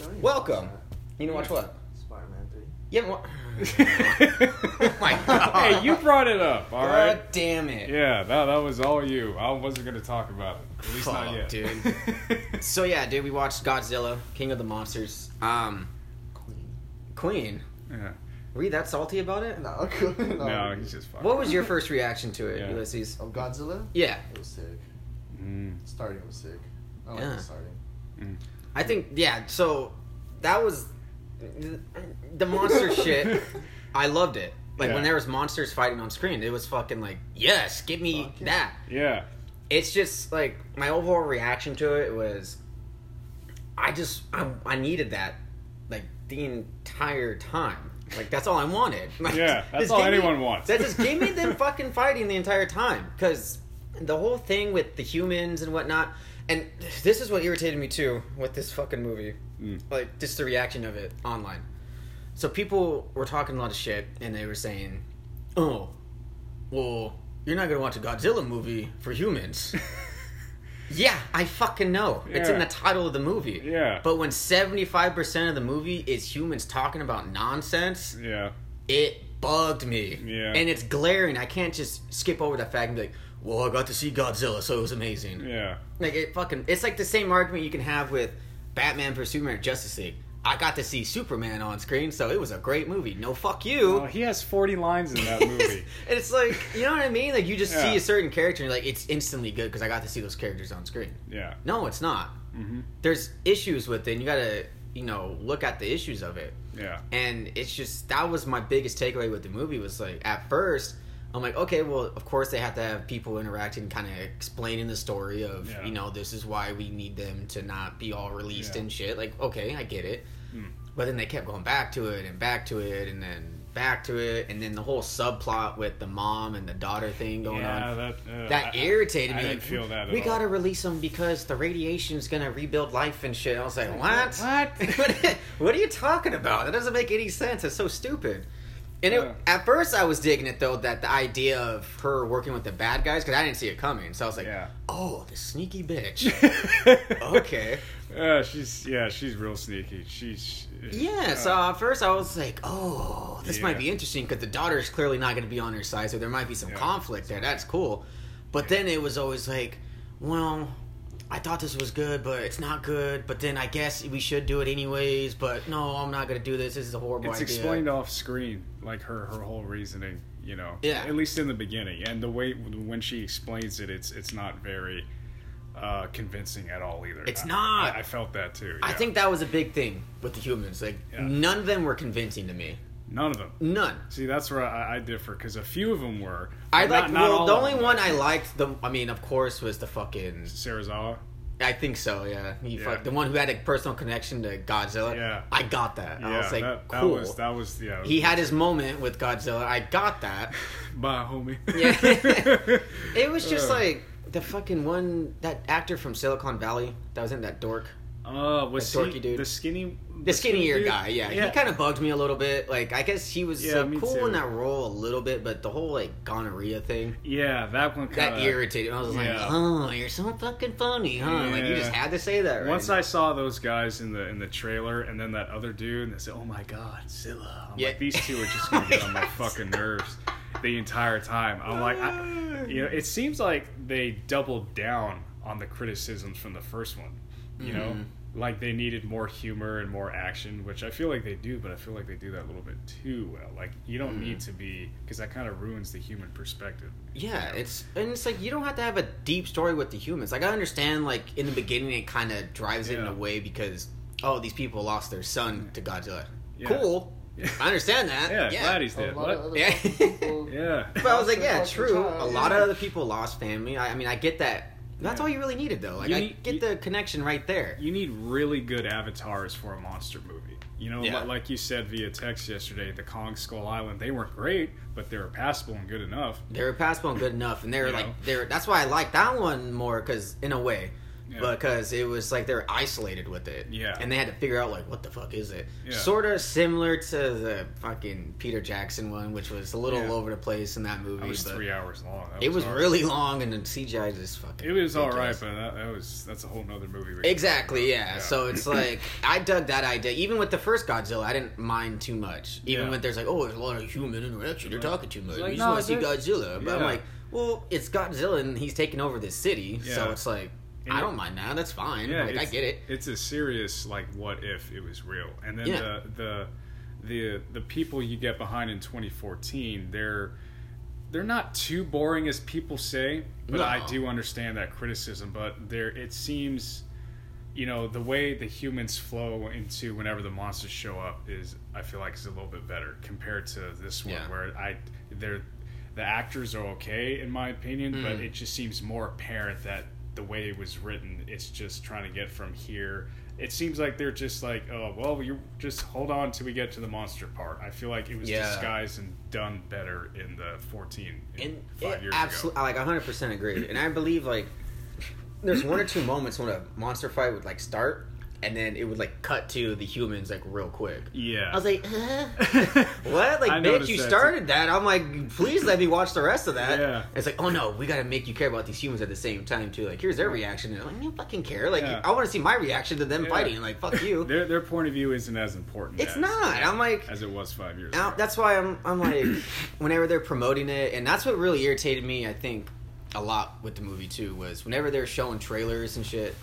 Still Welcome. watch You know watch what? Spider-Man three. You haven't wa- oh my god. hey, you brought it up, all right? God damn it. Yeah, that, that was all you. I wasn't going to talk about it. At least not yet. dude. So yeah, dude, we watched Godzilla, King of the Monsters. Um, Queen. Queen. yeah. Were you that salty about it? No, no. No, he's just fucking. What was your first reaction to it, Yeah. Ulysses? Of Godzilla? Yeah, It was sick. Mm, Starting was sick. I like Yeah. the starting. I think yeah. So that was the monster shit. I loved it. Like Yeah. when there was monsters fighting on screen, it was fucking like yes, give me Fuck that. yeah. It's just like my overall reaction to it was, I just I, I needed that, like the entire time. Like that's all I wanted. Like, Yeah, that's all give me- anyone wants. That just gave me them fucking fighting the entire time because the whole thing with the humans and whatnot. And this is what irritated me too with this fucking movie, Mm. like just the reaction of it online. So people were talking a lot of shit, and they were saying, "Oh, well, you're not gonna watch a Godzilla movie for humans." yeah, I fucking know. It's in the title of the movie. Yeah. But when seventy five percent of the movie is humans talking about nonsense, Yeah. it bugged me. Yeah. And it's glaring. I can't just skip over that fact and be like, well, I got to see Godzilla, so it was amazing. Yeah. Like, it fucking, it's like the same argument you can have with Batman vs. Superman or Justice League. I got to see Superman on screen, so it was a great movie. No, fuck you. Oh, he has 40 lines in that movie. and it's like, you know what I mean? Like, you just see a certain character and you're like, it's instantly good because I got to see those characters on screen. yeah. No, it's not. hmm There's issues with it, and you gotta, you know, look at the issues of it. Yeah. and it's just that was my biggest takeaway with the movie was like at first i'm like okay well of course they have to have people interacting kind of explaining the story of Yeah. you know this is why we need them to not be all released Yeah. and shit like okay i get it Mm. but then they kept going back to it and back to it and then back to it and then the whole subplot with the mom and the daughter thing going yeah, on that, uh, that I- irritated I, me. I like, feel that we gotta release them because the radiation's gonna rebuild life and shit. I was like? What? what? what are you talking about? That doesn't make any sense. It's so stupid. And it, Yeah. at first, I was digging it though that the idea of her working with the bad guys because I didn't see it coming. So I was like, Yeah. oh, the sneaky bitch. okay. Yeah, she's yeah, she's real sneaky. She's Yeah, so uh, at first I was like, oh, this might be interesting because the daughter's clearly not going to be on her side, so there might be some Yeah. conflict there. That's cool. But then it was always like, well, I thought this was good, but it's not good. But then I guess we should do it anyways. But no, I'm not going to do this. This is a horrible it's idea. explained off screen, like her her whole reasoning. You know, Yeah. At least in the beginning, and the way when she explains it, it's it's not very uh, convincing at all either. It's I- not. I, I felt that too. I think that was a big thing with the humans. Like Yeah. none of them were convincing to me. None of them. None. See, that's where I, I differ because a few of them were. I like well, the only one I liked. The I mean, of course, was the fucking Serizawa. I think so, yeah. He Yeah. fuck, the one who had a personal connection to Godzilla. Yeah. I got that. I Yeah, was like, that, that was that was yeah. he had his moment with Godzilla. I got that. Bye, homie. Yeah. it was just Uh. like the fucking one that actor from Silicon Valley that was in that dork. Uh, was That he dude. the skinny, The skinnier dude? guy, yeah. He kind of bugged me a little bit. Like I guess he was Yeah, me cool too. in that role a little bit, but the whole like gonorrhea thing Yeah, that one kind that irritated me. I was yeah. like, "Oh, you're so fucking funny, huh?" Like you just had to say that. Right Once now. I saw those guys in the in the trailer, and then that other dude, and they said, "Oh my God, Zilla!" I'm Yeah. like, these two are just gonna get on my fucking nerves the entire time. I'm like, I, you know, it seems like they doubled down on the criticisms from the first one. You know, Mhm. Like they needed more humor and more action, which I feel like they do, but I feel like they do that a little bit too well. Like you don't Mm. need to be because that kind of ruins the human perspective. Yeah, it's and it's like you don't have to have a deep story with the humans. Like I understand, like in the beginning, it kind of drives it in a way because oh, these people lost their son to Godzilla. Yeah. Cool, Yeah. I understand that. Yeah, yeah. glad he's dead. What? Yeah. Yeah. But I was like, yeah, true. A lot of other people lost family. I, I mean, I get that. That's all you really needed, though. Like, You I need- get you- the connection right there. You need really good avatars for a monster movie. You know, Yeah. like you said via text yesterday, the Kong Skull Island, they weren't great, but they were passable and good enough. They were passable and good enough, and they were like, know? they were. That's why I like that one more because, in a way, Yeah. because it was like they were isolated with it. Yeah. and they had to figure out like what the fuck is it. Yeah. Sort of similar to the fucking Peter Jackson one, which was a little Yeah. over the place in that movie. It was three hours long. That it was really long, and the CGI just fucking. It was all right, but that, that was that's a whole nother movie. talk Exactly, about. yeah. So it's like I dug that idea. Even with the first Godzilla, I didn't mind too much. Even Yeah. when there's like, oh, there's a lot of human interaction. They're Like- talking too much. like, you just no, want to see Godzilla. But I'm like, well, it's Godzilla and he's taking over this city, so it's like And I don't mind that. That's fine. Yeah, like I get it. It's a serious like what if it was real, and then Yeah. the the the the people you get behind in 2014, they're they're not too boring as people say, but No. I do understand that criticism. But there, it seems, you know, the way the humans flow into whenever the monsters show up is, I feel like, is a little bit better compared to this one, Yeah. where I they're the actors are okay in my opinion, but Mm. it just seems more apparent that the way it was written, it's just trying to get from here. It seems like they're just like, oh well, you just hold on till we get to the monster part. I feel like it was Yeah. disguised and done better in the 14 in five years absolutely, ago. like 100 percent agree. And I believe like there's one or two moments when a monster fight would like start, and then it would like cut to the humans like real quick. Yeah, I was like, what? Like, bitch, you that, started that. I'm like, please let me watch the rest of that. Yeah. It's like, oh no, we got to make you care about these humans at the same time too. Like, here's their reaction. And I'm like, you fucking care. Like, Yeah. I want to see my reaction to them Yeah. fighting. Like, fuck you. their their point of view isn't as important. It's as, not. I'm like- as it was five years Now, ago. that's why I'm, I'm like, whenever they're promoting it, and that's what really irritated me. I think a lot with the movie too was whenever they're showing trailers and shit.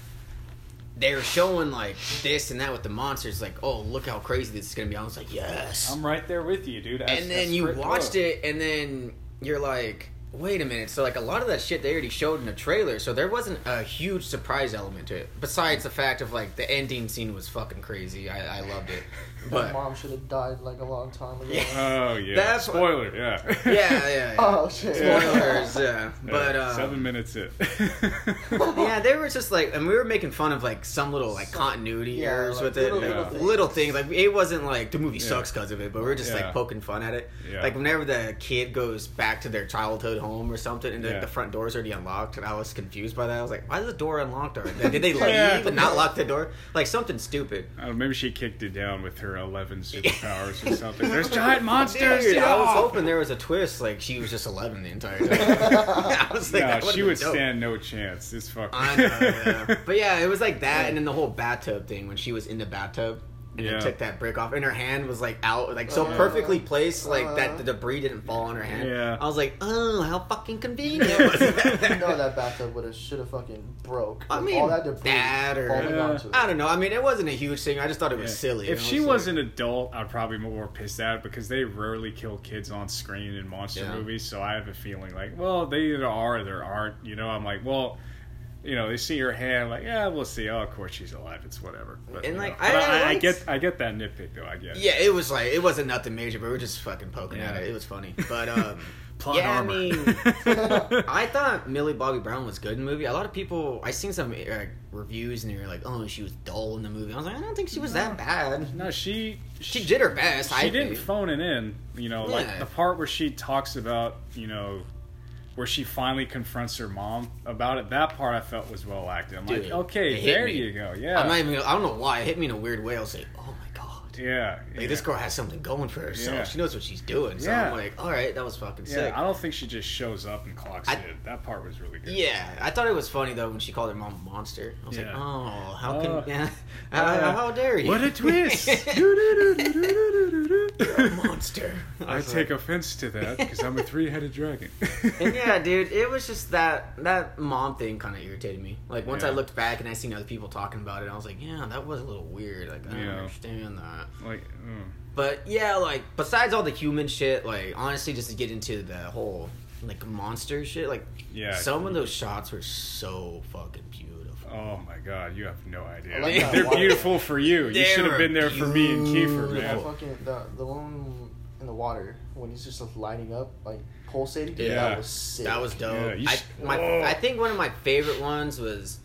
They're showing like this and that with the monsters, like, oh, look how crazy this is gonna be. I was like, yes. I'm right there with you, dude. and then you watched it, and then you're like, wait a minute. So like a lot of that shit they already showed in the trailer, so there wasn't a huge surprise element to it. Besides the fact of like the ending scene was fucking crazy. I, I loved it, but mom should have died like a long time ago. Yeah. Oh yeah, That's what- spoiler. Yeah, yeah, yeah. yeah. Oh shit. Spoilers, yeah. But Yeah, um, seven minutes in. yeah, they were just like, and we were making fun of like some little like Some- continuity yeah, errors like with it, little- like, little little, things. things. Like it wasn't like the movie Yeah. sucks because of it, but we are just Yeah. like poking fun at it. Yeah. Like whenever the kid goes back to their childhood home or something, and like, Yeah. the front door's already unlocked, and I was confused by that. I was like, why is the door unlocked already? Did they leave Yeah. and not lock the door? Like something stupid. I don't know, maybe she kicked it down with her 11 superpowers or something. There's giant monsters. Dude, I was hoping there was a twist. Like she was just eleven the entire time. I was like, no, she would dope. stand no chance. This fucker. I know, yeah. But yeah, it was like that, and then the whole bathtub thing when she was in the bathtub and Yeah. they took that brick off, and her hand was like out, like so Uh, perfectly placed, like uh. that the debris didn't fall on her hand. Yeah. I was like, oh, how fucking convenient was that? you know that bathtub would have should have fucking broke. I with mean, all that debris that or- falling Yeah. onto it. I don't know. I mean, it wasn't a huge thing. I just thought it was Yeah. silly. If I she was was like- an adult, I'd probably be more pissed at it because they rarely kill kids on screen in monster Yeah. movies. So I have a feeling like, well, they either are or they aren't. You know, I'm like, well, you know, they see her hand, like, yeah, we'll see. Oh, of course she's alive. It's whatever. But, And, like. I- But I I, I get, I get that nitpick though. I guess. Yeah, it was like it wasn't nothing major, but we were just fucking poking at it. It was funny, but um, Plot yeah, armor. I mean, I thought Millie Bobby Brown was good in the movie. A lot of people, I seen some uh, reviews and they were like, "Oh, she was dull in the movie." I was like, I don't think she was that bad. No, she She did her best. She I didn't think. phone it in. You know, like the part where she talks about, you know, where she finally confronts her mom about it. That part I felt was well acted. I'm Dude, like, okay, there me. you go. Yeah, I'm not even. I don't know why it hit me in a weird way. I was like, "Oh my god." Yeah. Like yeah. this girl has something going for herself. Yeah. She knows what she's doing. So Yeah. I'm like, all right, that was fucking Yeah, sick. I don't think she just shows up and clocks I- it. That part was really good. Yeah, I thought it was funny though when she called her mom a monster. I was like, oh, how Oh. can yeah, Yeah. how, uh, how dare you? What a twist! You're a monster. I was take like- offense to that because I'm a three-headed dragon. and yeah, dude, it was just that that mom thing kind of irritated me. Like once I looked back and I seen other people talking about it, I was like, yeah, that was a little weird. Like I don't understand that. Like, mm. But yeah, like besides all the human shit, like honestly, just to get into the whole like monster shit, like yeah. some of those shots were so fucking beautiful. Oh my god, you have no idea. Like that They're water. beautiful for you. You should have been there for me and Kiefer, man. beautiful. fucking the the one in the water when he's just like, lighting up, like pulsating. Dude, Yeah. that was sick. That was dope. Yeah, you I, my, Oh. I think one of my favorite ones was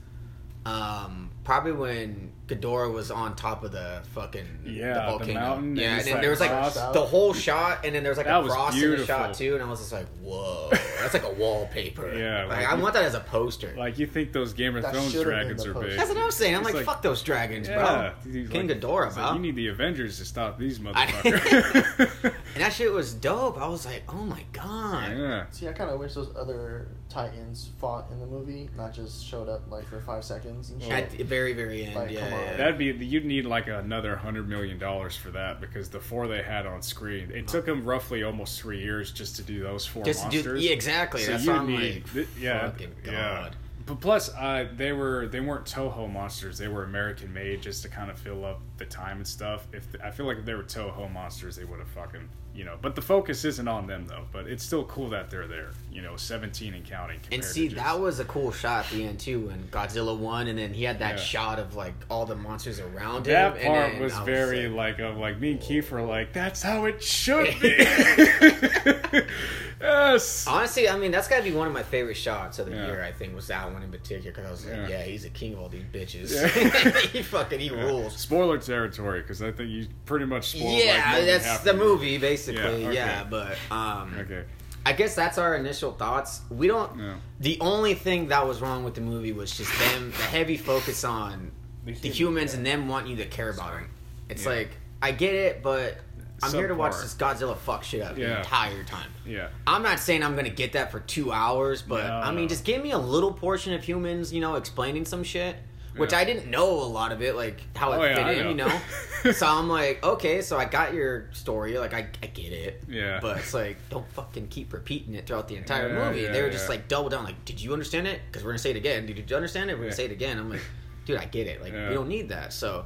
um, probably when Ghidorah was on top of the fucking Yeah, the the volcano. mountain, yeah, and it's then like there was like crossed the whole shot, and then there was like That a was cross in the shot too, and I was just like, whoa, that's like a wallpaper. Yeah, like, like I you- want that as a poster. Like you think those Game of That Thrones dragons are big? that's what I'm saying. I'm like, like- fuck those dragons, Yeah, bro. he's King like- Ghidorah, it's bro. like, you need the Avengers to stop these motherfuckers. and that shit was dope. I was like, oh my god. yeah. See, I kind of wish those other Titans fought in the movie, not just showed up like for five seconds and shit. At the very, very end, Like, yeah, yeah. That'd be you'd need like another hundred million dollars for that because the four they had on screen, it took them roughly almost three years just to do those four just monsters. do, yeah, exactly. So That's you why I'm need, like, th- yeah, fucking yeah. god. But plus, uh, they were they weren't Toho monsters; they were American made, just to kind of fill up the time and stuff. If I feel like if they were Toho monsters, they would have fucking you know. But the focus isn't on them though. But it's still cool that they're there. You know, seventeen and counting. And see, just- that was a cool shot at the end too, when Godzilla won, and then he had that Yeah. shot of like all the monsters around him. That and part was I very like, like of like me and Keith were like, that's how it should be. yes. honestly, I mean, that's got to be one of my favorite shots of the Yeah. year. I think was that one in particular because I was like, Yeah. yeah. he's the king of all these bitches. He fucking he rules. Spoiler territory because I think you pretty much spoiled. Yeah, like, that's the movie basically. Yeah, okay. Yeah, but um, Okay. I guess that's our initial thoughts. We don't. The only thing that was wrong with the movie was just them the heavy focus on the humans and them wanting you to care about them. It's Yeah. like I get it, but I'm here to watch this Godzilla fuck shit up the Yeah. entire time. Yeah. I'm not saying I'm gonna get that for two hours, but No, I mean, no. just give me a little portion of humans, you know, explaining some shit, which Yeah. I didn't know a lot of it, like how it Oh, yeah, fit in, you know. know. so I'm like, okay, so I got your story, like I, I get it, Yeah. but it's like don't fucking keep repeating it throughout the entire Yeah, movie. yeah, they were just like double down, like, did you understand it? Because we're gonna say it again. Did you understand it? We're gonna say it again. I'm like, dude, I get it. Like we don't need that. So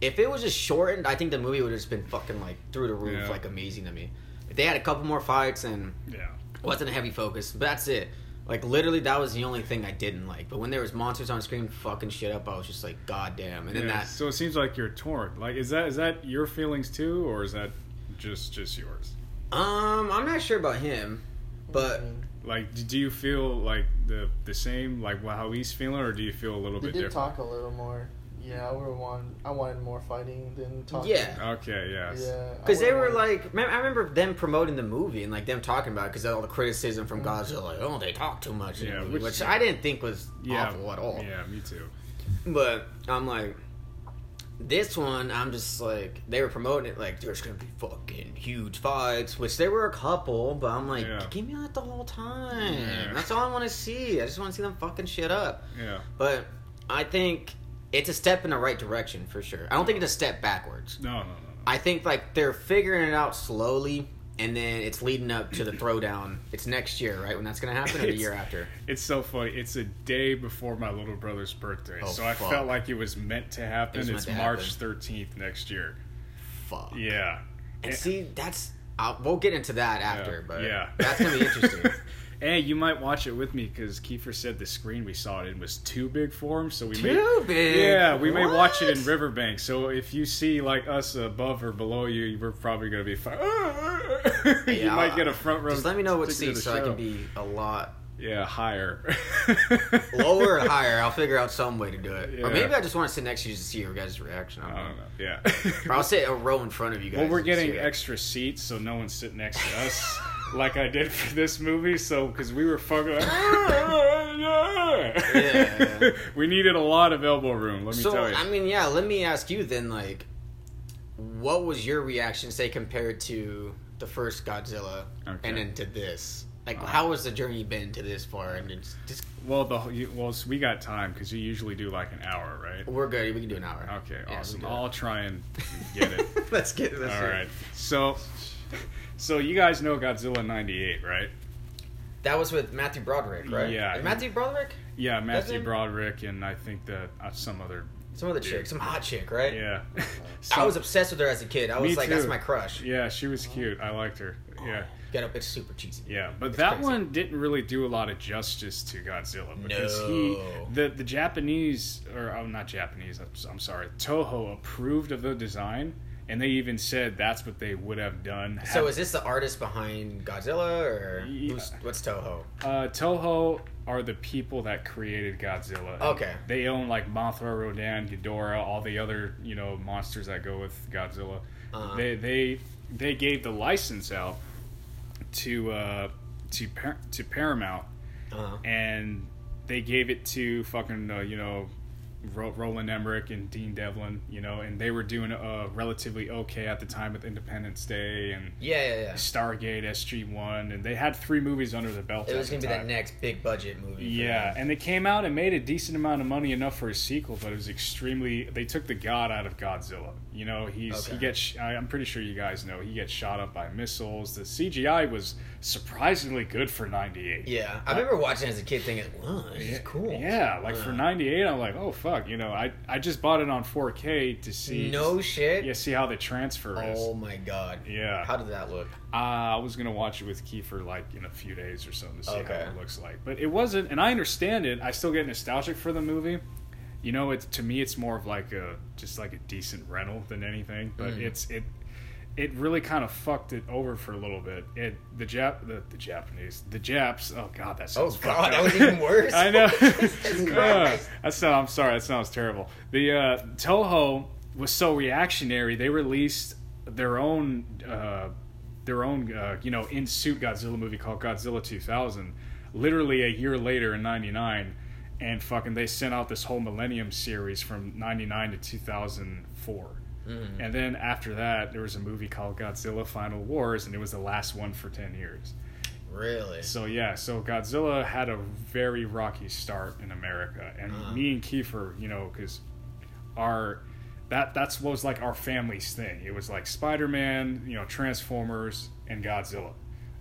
if it was just shortened, I think the movie would have just been fucking like through the roof, like amazing to me. If they had a couple more fights and Yeah. wasn't a heavy focus, but that's it. Like literally, that was the only thing I didn't like. But when there was monsters on screen fucking shit up, I was just like, God damn! And then that, So it seems like you're torn. Like, is that is that your feelings too, or is that just just yours? um, I'm not sure about him, but. Like, do you feel like the the same, like how he's feeling, or do you feel a little They bit did different? talk a little more. Yeah, I would want. I wanted more fighting than talking. Yeah. Okay. Yes. Yeah. Because they were wanted- like, I remember them promoting the movie and like them talking about it because all the criticism from mm-hmm. Godzilla, like, oh, they talk too much, Yeah, movie, which- which, I didn't think was Yeah. awful at all. Yeah. Me too. But I'm like, this one, I'm just like, they were promoting it like there's gonna be fucking huge fights, which there were a couple, but I'm like, Yeah. give me that the whole time. Yeah. That's all I want to see. I just want to see them fucking shit up. Yeah. But I think it's a step in the right direction for sure. I don't think it's a step backwards. No. No. No. no. I think like they're figuring it out slowly. And then it's leading up to the throwdown. It's next year, right? When that's gonna happen, or the year after? It's so funny. It's a day before my little brother's birthday, Oh, so I felt like it was meant to happen. It it's to March thirteenth next year. Fuck. Yeah. And Yeah. see, that's uh, we'll get into that after, Yeah. but Yeah. that's gonna be interesting. hey, you might watch it with me because Kiefer said the screen we saw it in was too big for him, so we may. Too big. Yeah, we may watch it in Riverbank. So if you see like us above or below you, we're probably gonna be fine. you Yeah, might get a uh, front row. Just let me know what ticket to seats the so I can be a lot Yeah, higher. lower or higher. I'll figure out some way to do it, Yeah. or maybe I just want to sit next to you to see your guys' reaction. I I don't don't know. know. Yeah. Or I'll sit a row in front of you guys. Well, we're getting extra seats, so no one's sitting next to us, like I did for this movie. So, because we were fucking, like, yeah. we needed a lot of elbow room. Let me So tell you. I mean, yeah. Let me ask you then, like, what was your reaction, say, compared to the first Godzilla, Okay. and then to this? Like, Uh, how has the journey been to this far? And it's just well, the well, so we got time because you usually do like an hour, right? we're good. We can do an hour. Okay, Yeah, awesome. I'll try and get it. it. let's get this. All right. So, so you guys know Godzilla '98, right? That was with Matthew Broderick, right? Yeah. Matthew Broderick. Yeah, Matthew? Broderick and I think that uh, some other. Some other dude. chick, some hot chick, right? Yeah. I was obsessed with her as a kid. I was like, that's my crush. Yeah, she was cute. I liked her. Yeah. Get up, it's super cheesy. Yeah, but It's that crazy. one didn't really do a lot of justice to Godzilla because he No. the the Japanese or oh not Japanese I'm, I'm sorry Toho approved of the design and they even said that's what they would have done. So had- is this the artist behind Godzilla or Yeah. who's, what's Toho? Uh, Toho are the people that created Godzilla. Okay. They own like Mothra, Rodan, Ghidorah, all the other you know monsters that go with Godzilla. Uh-huh. They they they gave the license out to uh, to to Paramount, Uh-huh. and they gave it to fucking uh, you know. Ro- Roland Emmerich and Dean Devlin, you know, and they were doing uh, relatively okay at the time with Independence Day and Yeah, yeah, yeah. Stargate, SG One, and they had three movies under the belt. It was gonna be that next big budget movie. Yeah, and they came out and made a decent amount of money enough for a sequel, but it was extremely. They took the god out of Godzilla. You know, he's he gets. I, I'm pretty sure you guys know he gets shot up by missiles. The CGI was surprisingly good for '98. Yeah, I remember watching as a kid thinking, "Wow, this is cool." Yeah, like for Uh, '98, I'm like, oh fuck, you know, I I just bought it on 4K to see. No shit. Yeah, see how the transfer is. Oh my god. Yeah. How did that look? Uh, I was gonna watch it with Kiefer like in a few days or something to see Okay. how it looks like. But it wasn't, and I understand it. I still get nostalgic for the movie. You know, it's to me, it's more of like a just like a decent rental than anything. But Mm. it's it it really kind of fucked it over for a little bit. It the Jap the, the Japanese the Japs. Oh god, that Oh sounds. fucked god, that was even worse. I know. Yeah, that sound, I'm sorry. That sounds terrible. The uh, Toho was so reactionary. They released their own, uh, their own, uh, you know, in suit Godzilla movie called Godzilla 2000. Literally a year later in '99, and fucking they sent out this whole Millennium series from '99 to 2004. Mm. And then after that, there was a movie called Godzilla Final Wars, and it was the last one for 10 years. Really? So yeah, so Godzilla had a very rocky start in America, and Uh-huh. me and Kiefer, you know, because our that that's what was like our family's thing. It was like Spider Man, you know, Transformers, and Godzilla,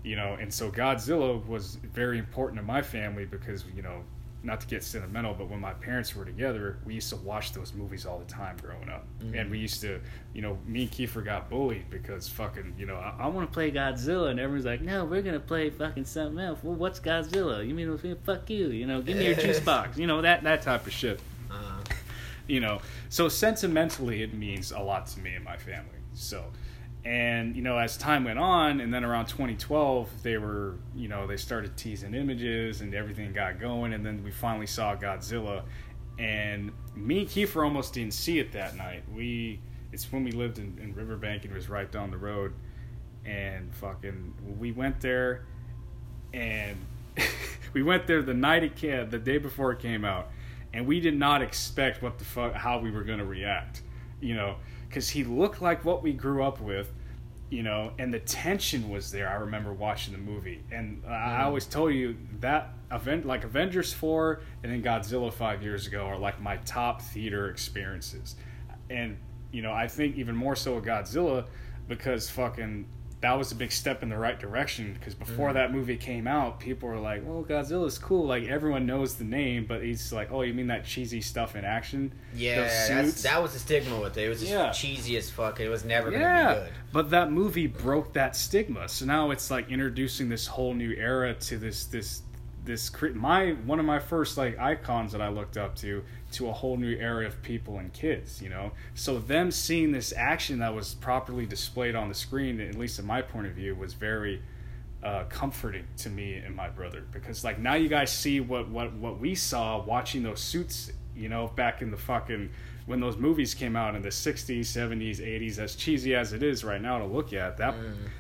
you know, and so Godzilla was very important to my family because you know, not to get sentimental, but when my parents were together, we used to watch those movies all the time growing up, and we used to, you know, me and Kiefer got bullied because fucking, you know, I, I want to play Godzilla, and everyone's like, no, we're gonna play fucking something else. Well, what's Godzilla? You mean fuck you? You know, give me your juice box. You know that that type of shit Uh, you know so sentimentally it means a lot to me and my family so and you know as time went on and then around 2012 they were you know they started teasing images and everything got going. And then we finally saw godzilla. And me and kiefer almost didn't see it that night. We it's when we lived in, in riverbank and it was right down the road. And fucking we went there and we went there the night it came, the day before it came out, and we did not expect what the fuck how we were going to react, you know, because he looked like what we grew up with, you know, and the tension was there. I remember watching the movie, and I mm-hmm. always told you that event like Avengers four and then Godzilla five years ago are like my top theater experiences, and you know I think even more so with Godzilla because fucking that was a big step in the right direction because before mm. that movie came out people were like well godzilla's cool like everyone knows the name but he's like oh you mean that cheesy stuff in action yeah, that was the stigma with it. It was just Yeah. cheesy as fuck. It was never gonna yeah be good. but that movie broke that stigma so now it's like introducing this whole new era to this this this my one of my first like icons that I looked up to to a whole new era of people and kids, you know. So them seeing this action that was properly displayed on the screen, at least in my point of view, was very uh, comforting to me and my brother because like now you guys see what what what we saw watching those suits, you know, back in the fucking when those movies came out in the 60s, 70s, 80s, as cheesy as it is right now to look at, that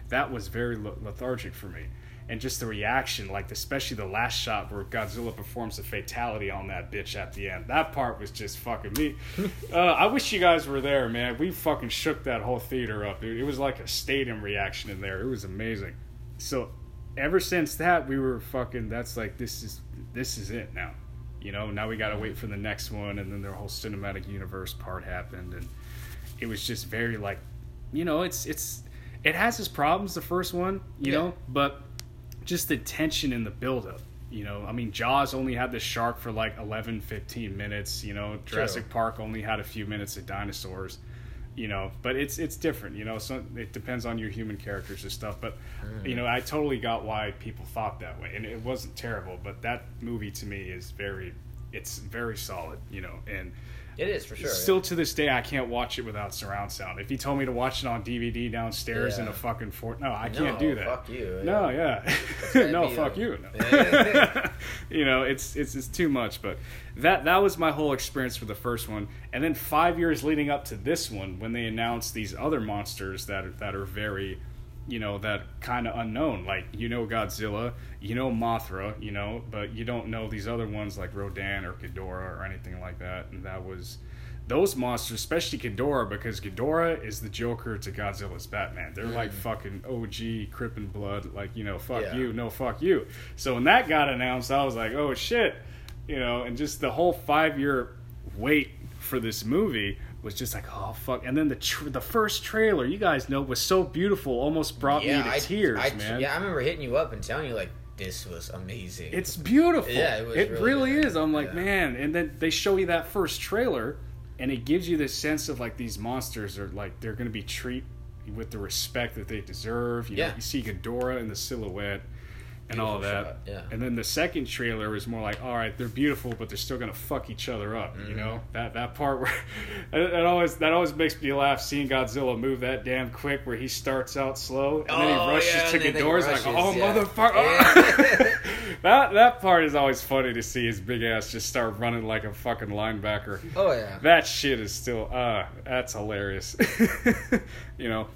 that was very lethargic for me. And just the reaction, like especially the last shot where Godzilla performs a fatality on that bitch at the end. That part was just fucking me. uh, I wish you guys were there, man. We fucking shook that whole theater up. It, it was like a stadium reaction in there. It was amazing. So ever since that, we were fucking. That's like this is this is it now. You know, now we got to wait for the next one, and then the whole cinematic universe part happened, and it was just very like, you know, it's it's it has its problems. The first one, you Yeah. know, but just the tension in the buildup. You know, I mean, Jaws only had the shark for like 11, 15 minutes. You know, Jurassic Park only had a few minutes of dinosaurs. You know, but it's it's different. You know, so it depends on your human characters and stuff. But mm. you know, I totally got why people thought that way, and it wasn't terrible. But that movie to me is very, it's very solid. You know, and It is for sure. Still to this day, I can't watch it without surround sound. If you told me to watch it on DVD downstairs in a fucking fort, no, I No, can't do that. fuck you, No, yeah. yeah, no, fuck a- you. Yeah. you know, it's it's it's too much. But that that was my whole experience for the first one, and then five years leading up to this one, when they announced these other monsters that are, that are very, you know, that kind of unknown. Like you know Godzilla, you know Mothra, you know, but you don't know these other ones like Rodan or Ghidorah or anything like that. And that was those monsters, especially Ghidorah, because Ghidorah is the Joker to Godzilla's Batman. They're like mm. fucking OG Crip and Blood, like you know, fuck Yeah. you, no fuck you. So when that got announced, I was like, oh shit, you know, and just the whole five year wait for this movie was just like, oh fuck. And then the tr- the first trailer, you guys know, was so beautiful, almost brought me to I, tears, I, man. Yeah, I remember hitting you up and telling you like this was amazing. It's beautiful. Yeah, it was it really really is. I'm like, Yeah. man, and then they show you that first trailer, and it gives you this sense of like these monsters are like they're going to be treated with the respect that they deserve. You know, Yeah. you see Ghidorah in the silhouette and all of that. Shot, yeah. And then the second trailer was more like, all right, they're beautiful, but they're still going to fuck each other up. Mm-hmm. You know that that part where that, always that always makes me laugh seeing Godzilla move that damn quick, where he starts out slow and then he Oh, rushes yeah, to and then he Ghidorah's like, oh yeah. motherfucker. Yeah. that that part is always funny to see his big ass just start running like a fucking linebacker. oh yeah. That shit is still uh that's hilarious. you know.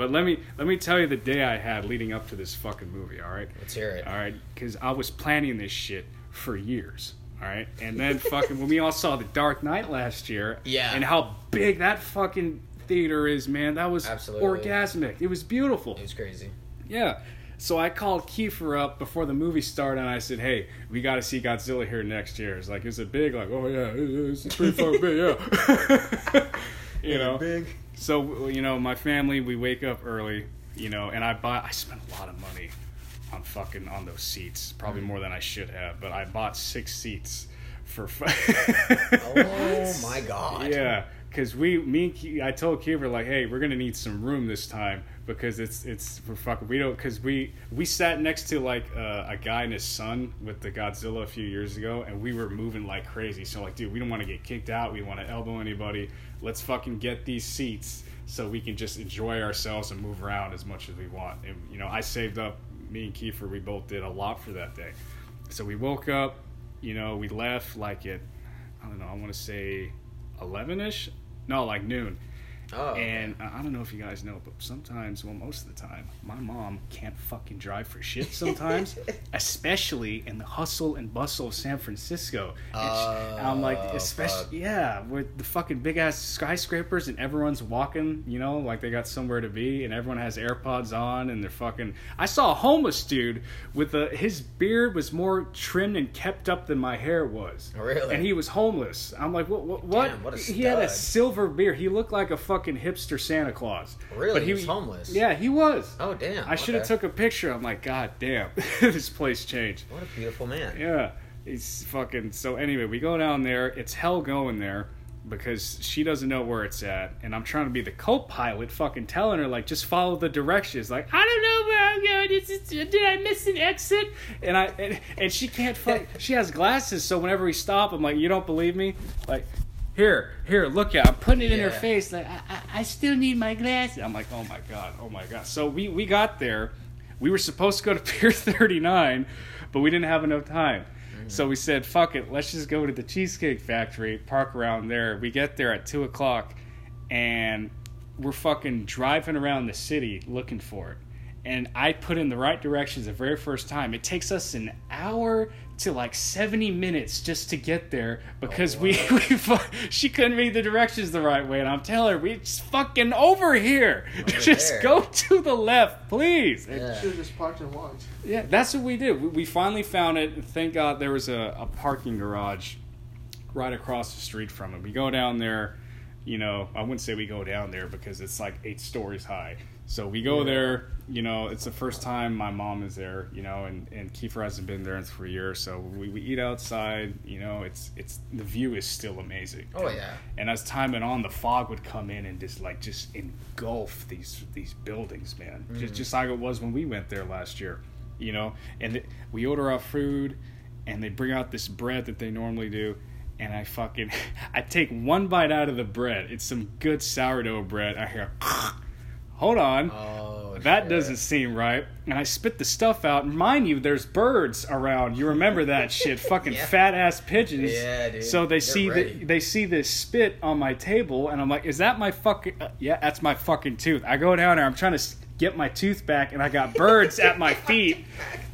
But let me let me tell you the day I had leading up to this fucking movie, all right? Let's hear it. All right, cuz I was planning this shit for years. All right, and then fucking when we all saw The Dark Knight last year, Yeah. and how big that fucking theater is, man, that was Absolutely. orgasmic. It was beautiful. It was crazy. Yeah. So I called Kiefer up before the movie started, and I said, "Hey, we got to see Godzilla here next year." It's like, "Is it big?" Like, "Oh yeah, it's it's pretty fucking big, yeah." you know. big. So you know, my family, we wake up early, you know, and I buy. I spent a lot of money on fucking on those seats, probably more than I should have, but I bought six seats for. Fu- Oh my god. yeah, because we, me, Ke- I told Kiefer like, hey, we're gonna need some room this time because it's it's we're fucking we don't because we we sat next to like uh, a guy and his son with the Godzilla a few years ago and we were moving like crazy. So like, dude, we don't want to get kicked out. We want to elbow anybody. Let's fucking get these seats so we can just enjoy ourselves and move around as much as we want. And you know, I saved up. Me and Kiefer, we both did a lot for that day. So we woke up. You know, we left like at I don't know. I want to say eleven ish. No, like noon. Oh. And I I don't know if you guys know, but sometimes, well, most of the time, my mom can't fucking drive for shit sometimes, especially in the hustle and bustle of San Francisco. And she- I'm like, Oh, especially, fuck. yeah, with the fucking big ass skyscrapers and everyone's walking, you know, like they got somewhere to be, and everyone has AirPods on, and they're fucking. I saw a homeless dude with a his beard was more trimmed and kept up than my hair was. Really? And he was homeless. I'm like, what? What? Damn, what a he had a silver beard. He looked like a fucking hipster Santa Claus. Really? But he was homeless? Yeah, he was. Oh damn. I should have took a picture. I'm like, God damn, this place changed. What a beautiful man. Yeah, He's fucking. So anyway, we go down there. It's hell going there because she doesn't know where it's at, and I'm trying to be the co-pilot, fucking telling her like, just follow the directions. Like, I don't know where I'm going. Is it, did I miss an exit? And I and, and she can't. Fuck, she has glasses, so whenever we stop, I'm like, you don't believe me? Like. Here, here, look at. I'm putting it in her face. Like I, I, I still need my glasses. I'm like, oh my god, oh my god. So we we got there. We were supposed to go to Pier 39, but we didn't have enough time. Mm. So we said, fuck it, let's just go to the Cheesecake Factory, park around there. We get there at 2 o'clock, and we're fucking driving around the city looking for it. And I put in the right directions the very first time. It takes us an hour to like 70 minutes just to get there because oh, we, we fu- she couldn't read the directions the right way. And I'm telling her, we just fucking over here. just there. go to the left, please. And Yeah. Should have just parked and walked. yeah, that's what we did. We, we finally found it. Thank God there was a, a parking garage right across the street from it. We go down there, you know, I wouldn't say we go down there because it's like eight stories high. So we go there, you know, it's the first time my mom is there, you know, and, and Kiefer hasn't been there in three years. So we, we eat outside, you know, it's, it's, the view is still amazing. Oh yeah. And as time went on, the fog would come in and just like just engulf these these buildings, man. Just mm. just like it was when we went there last year, you know. And th- we order our food, and they bring out this bread that they normally do, and I fucking I take one bite out of the bread. It's some good sourdough bread. I hear, hold on. Oh, That shit. doesn't seem right. And I spit the stuff out. And mind you, there's birds around. You remember that shit? Fucking Yeah. fat ass pigeons. Yeah, dude. So they They're see the, they see this spit on my table, and I'm like, "Is that my fucking? Uh, yeah, that's my fucking tooth." I go down there. I'm trying to get my tooth back, and I got birds at my feet.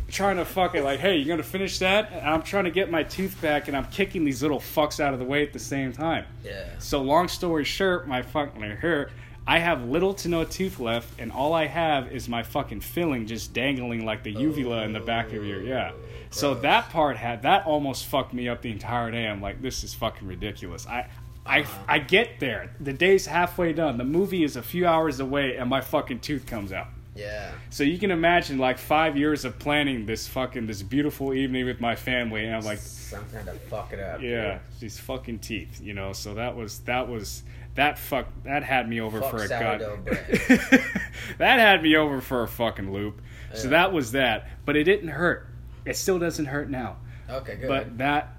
Trying to fucking like, hey, you gonna finish that? And I'm trying to get my tooth back, and I'm kicking these little fucks out of the way at the same time. Yeah. So long story short, my fucking hair, I have little to no tooth left, and all I have is my fucking filling just dangling like the uvula in the back of your yeah. So that part had that almost fucked me up the entire day. I'm like, this is fucking ridiculous. I. I, uh-huh. I get there. The day's halfway done. The movie is a few hours away, and my fucking tooth comes out. Yeah. So you can imagine like five years of planning this fucking this beautiful evening with my family, and I'm like, something to fuck it up. yeah, dude. these fucking teeth, you know. So that was that was that fuck that had me over Fuck for a god. that had me over for a fucking loop. So that was that, but it didn't hurt. It still doesn't hurt now. Okay, good. But that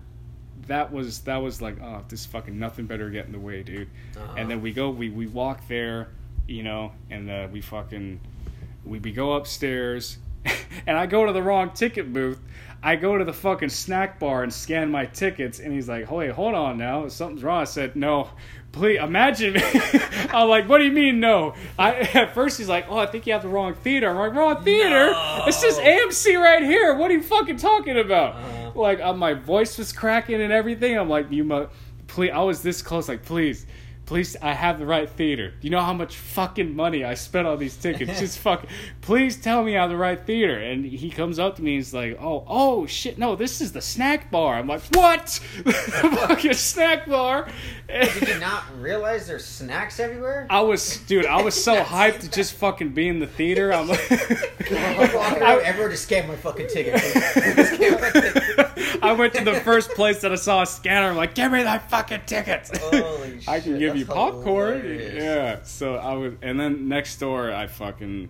that was that was like oh this fucking nothing better get in the way, dude. Uh-huh. And then we go we we walk there, you know, and uh, we fucking we, we go upstairs, and I go to the wrong ticket booth. I go to the fucking snack bar and scan my tickets, and he's like, "Wait, hold on now, something's wrong." I said, "No, please imagine." me." I'm like, "What do you mean no?" I at first he's like, "Oh, I think you have the wrong theater." I'm like, "Wrong theater? No. This is AMC right here. What are you fucking talking about?" Uh-huh. Like, uh, my voice was cracking and everything. I'm like, "You must. please." I was this close. Like, please. Please, I have the right theater. You know how much fucking money I spent on these tickets? Just fuck. Please tell me I have the right theater. And he comes up to me and he's like, "Oh, oh shit, no, this is the snack bar." I'm like, "What? the fucking snack bar?" Did you not realize there's snacks everywhere? I was, dude, I was so hyped to just fucking be in the theater. I'm like, I, everyone just scanned my fucking ticket. Just scanned my ticket. I went to the first place that I saw a scanner. I'm like, "Give me that fucking ticket." Holy I can shit, give you popcorn. hilarious. Yeah. So I was, and then next door, I fucking,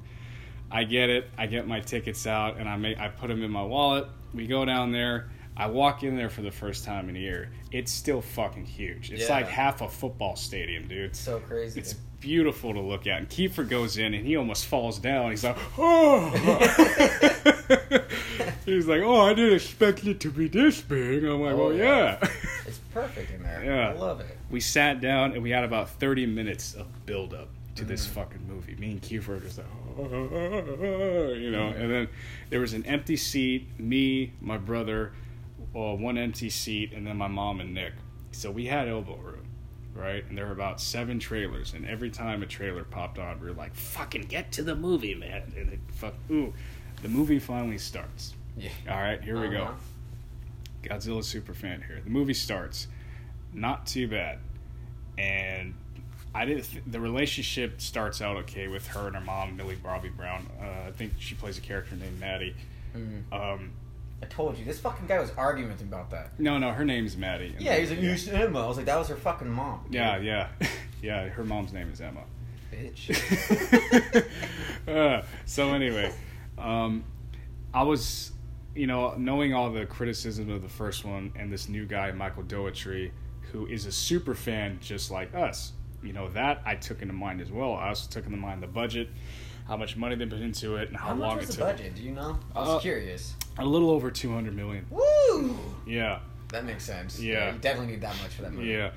I get it. I get my tickets out, and I make, I put them in my wallet. We go down there. I walk in there for the first time in a year. It's still fucking huge. It's Yeah. like half a football stadium, dude. It's So crazy. It's beautiful to look at. And Kiefer goes in and he almost falls down. He's like, oh. He's like, oh, I didn't expect it to be this big. I'm like, Oh, well, yeah. yeah. It's perfect in there. Yeah. I love it. we sat down and we had about 30 minutes of build up to this Mm-hmm. fucking movie. Me and Kiefer just like, you know, and then there was an empty seat, me, my brother, uh, one empty seat, and then my mom and Nick. So we had elbow room, right? And there were about seven trailers, and every time a trailer popped on, we were like, fucking get to the movie, man. And it, fuck, ooh, the movie finally starts. Yeah. All right, here we go. Uh-huh. Godzilla super fan here. The movie starts, not too bad, and I didn't. Th- the relationship starts out okay with her and her mom, Millie Bobby Brown. Uh, I think she plays a character named Maddie. Mhm. Um, I told you, this fucking guy was arguing with him about that. no, no, her name's Maddie. Yeah, he's like, you Emma. I was like, that was her fucking mom. Yeah, yeah, yeah. Her mom's name is Emma. Bitch. Uh, so anyway, um, I was, you know, knowing all the criticism of the first one and this new guy, Michael Dougherty, who is a super fan just like us. You know that I took into mind as well. I also took into mind the budget, how much money they put into it, and how, How much long was it the took. budget? Do you know? I was Uh, curious. A little over two hundred million. Woo! Yeah, That makes sense. Yeah. You definitely need that much for that movie. yeah.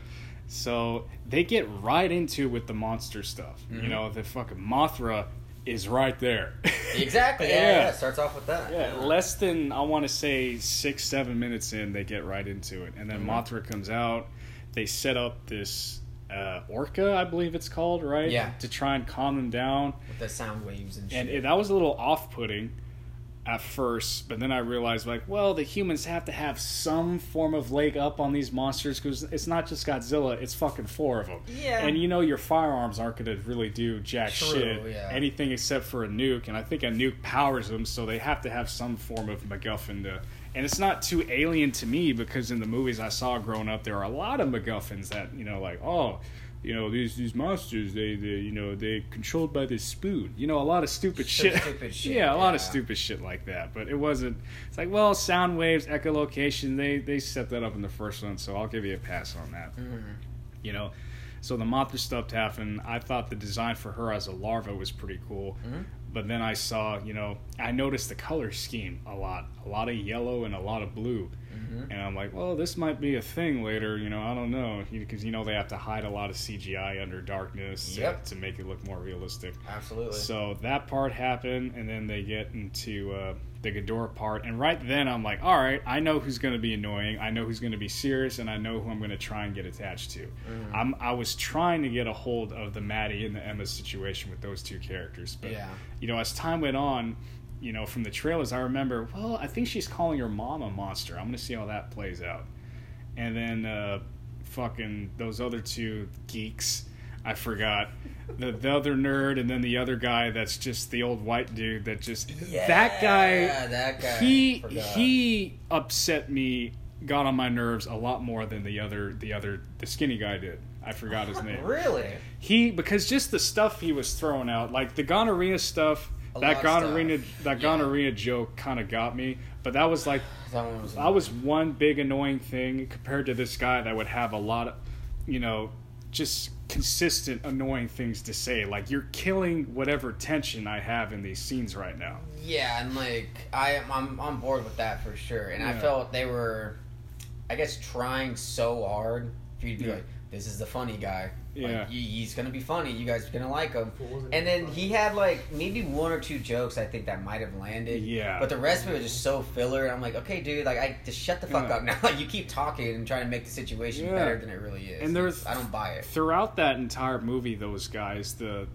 So they get right into with the monster stuff. You Mhm. know, the fucking Mothra is right there. Exactly. Yeah, Yeah. yeah. Starts off with that. Yeah, less than I want to say six, seven minutes in, they get right into it, and then Mhm. Mothra comes out. They set up this uh, orca, I believe it's called, right? Yeah. To try and calm them down, With the sound waves and shit. and it, that was a little off-putting at first, but then I realized, like, well, the humans have to have some form of leg up on these monsters because it's not just Godzilla; it's fucking four of them. Yeah. And you know your firearms aren't going to really do jack True, shit, yeah. anything except for a nuke. And I think a nuke powers them, so they have to have some form of MacGuffin to. And it's not too alien to me because in the movies I saw growing up, there are a lot of MacGuffins that you know, like, oh, you know these these monsters they, they you know they controlled by this spoon. You know a lot of stupid So shit. stupid shit, yeah a lot of stupid shit like that. But it wasn't it's like well sound waves echolocation they they set that up in the first one so i'll give you a pass on that. Mm-hmm. you know so the Mothra stuff happened. I thought the design for her as a larva was pretty cool. Mhm. But then i saw you know i noticed the color scheme a lot a lot of yellow and a lot of blue Mm-hmm. and I'm like, well, this might be a thing later. You know, I don't know because you know they have to hide a lot of CGI under darkness to- to, make it look more realistic. Absolutely. So that part happened, and then they get into uh, the Ghidorah part, and right then I'm like, all right, I know who's going to be annoying, I know who's going to be serious, and I know who I'm going to try and get attached to. Mm-hmm. I'm I was trying to get a hold of the Maddie and the Emma situation with those two characters, but Yeah. you know, as time went on, you know, from the trailers, I remember, well, I think she's calling her mom a monster. I'm going to see how that plays out. And then, uh, fucking those other two geeks, I forgot. The, the other nerd and then the other guy that's just the old white dude that just that guy that guy. he he upset me got on my nerves a lot more than the other the other the skinny guy did i forgot his name Really? he because just the stuff he was throwing out, like the gonorrhea stuff, A that gonorrhea that Yeah. gonorrhea joke kind of got me. But that was like That was. that was one big annoying thing compared to this guy that would have a lot of, you know, just consistent annoying things to say. Like you're killing whatever tension I have in these scenes right now. Yeah, and like I am, I'm on board with that for sure. And I felt they were, I guess, trying so hard for you to be Yeah. like, "This is the funny guy. Yeah. like, he's gonna be funny. You guys are gonna like him." If it wasn't And then funny. he had like maybe one or two jokes I think that might have landed. Yeah. But the rest of it was just so filler. I'm like, okay, dude, like I just shut the fuck Yeah. up now. Like you keep talking and trying to make the situation Yeah. better than it really is. And there's- I don't buy it. Throughout that entire movie, those guys, the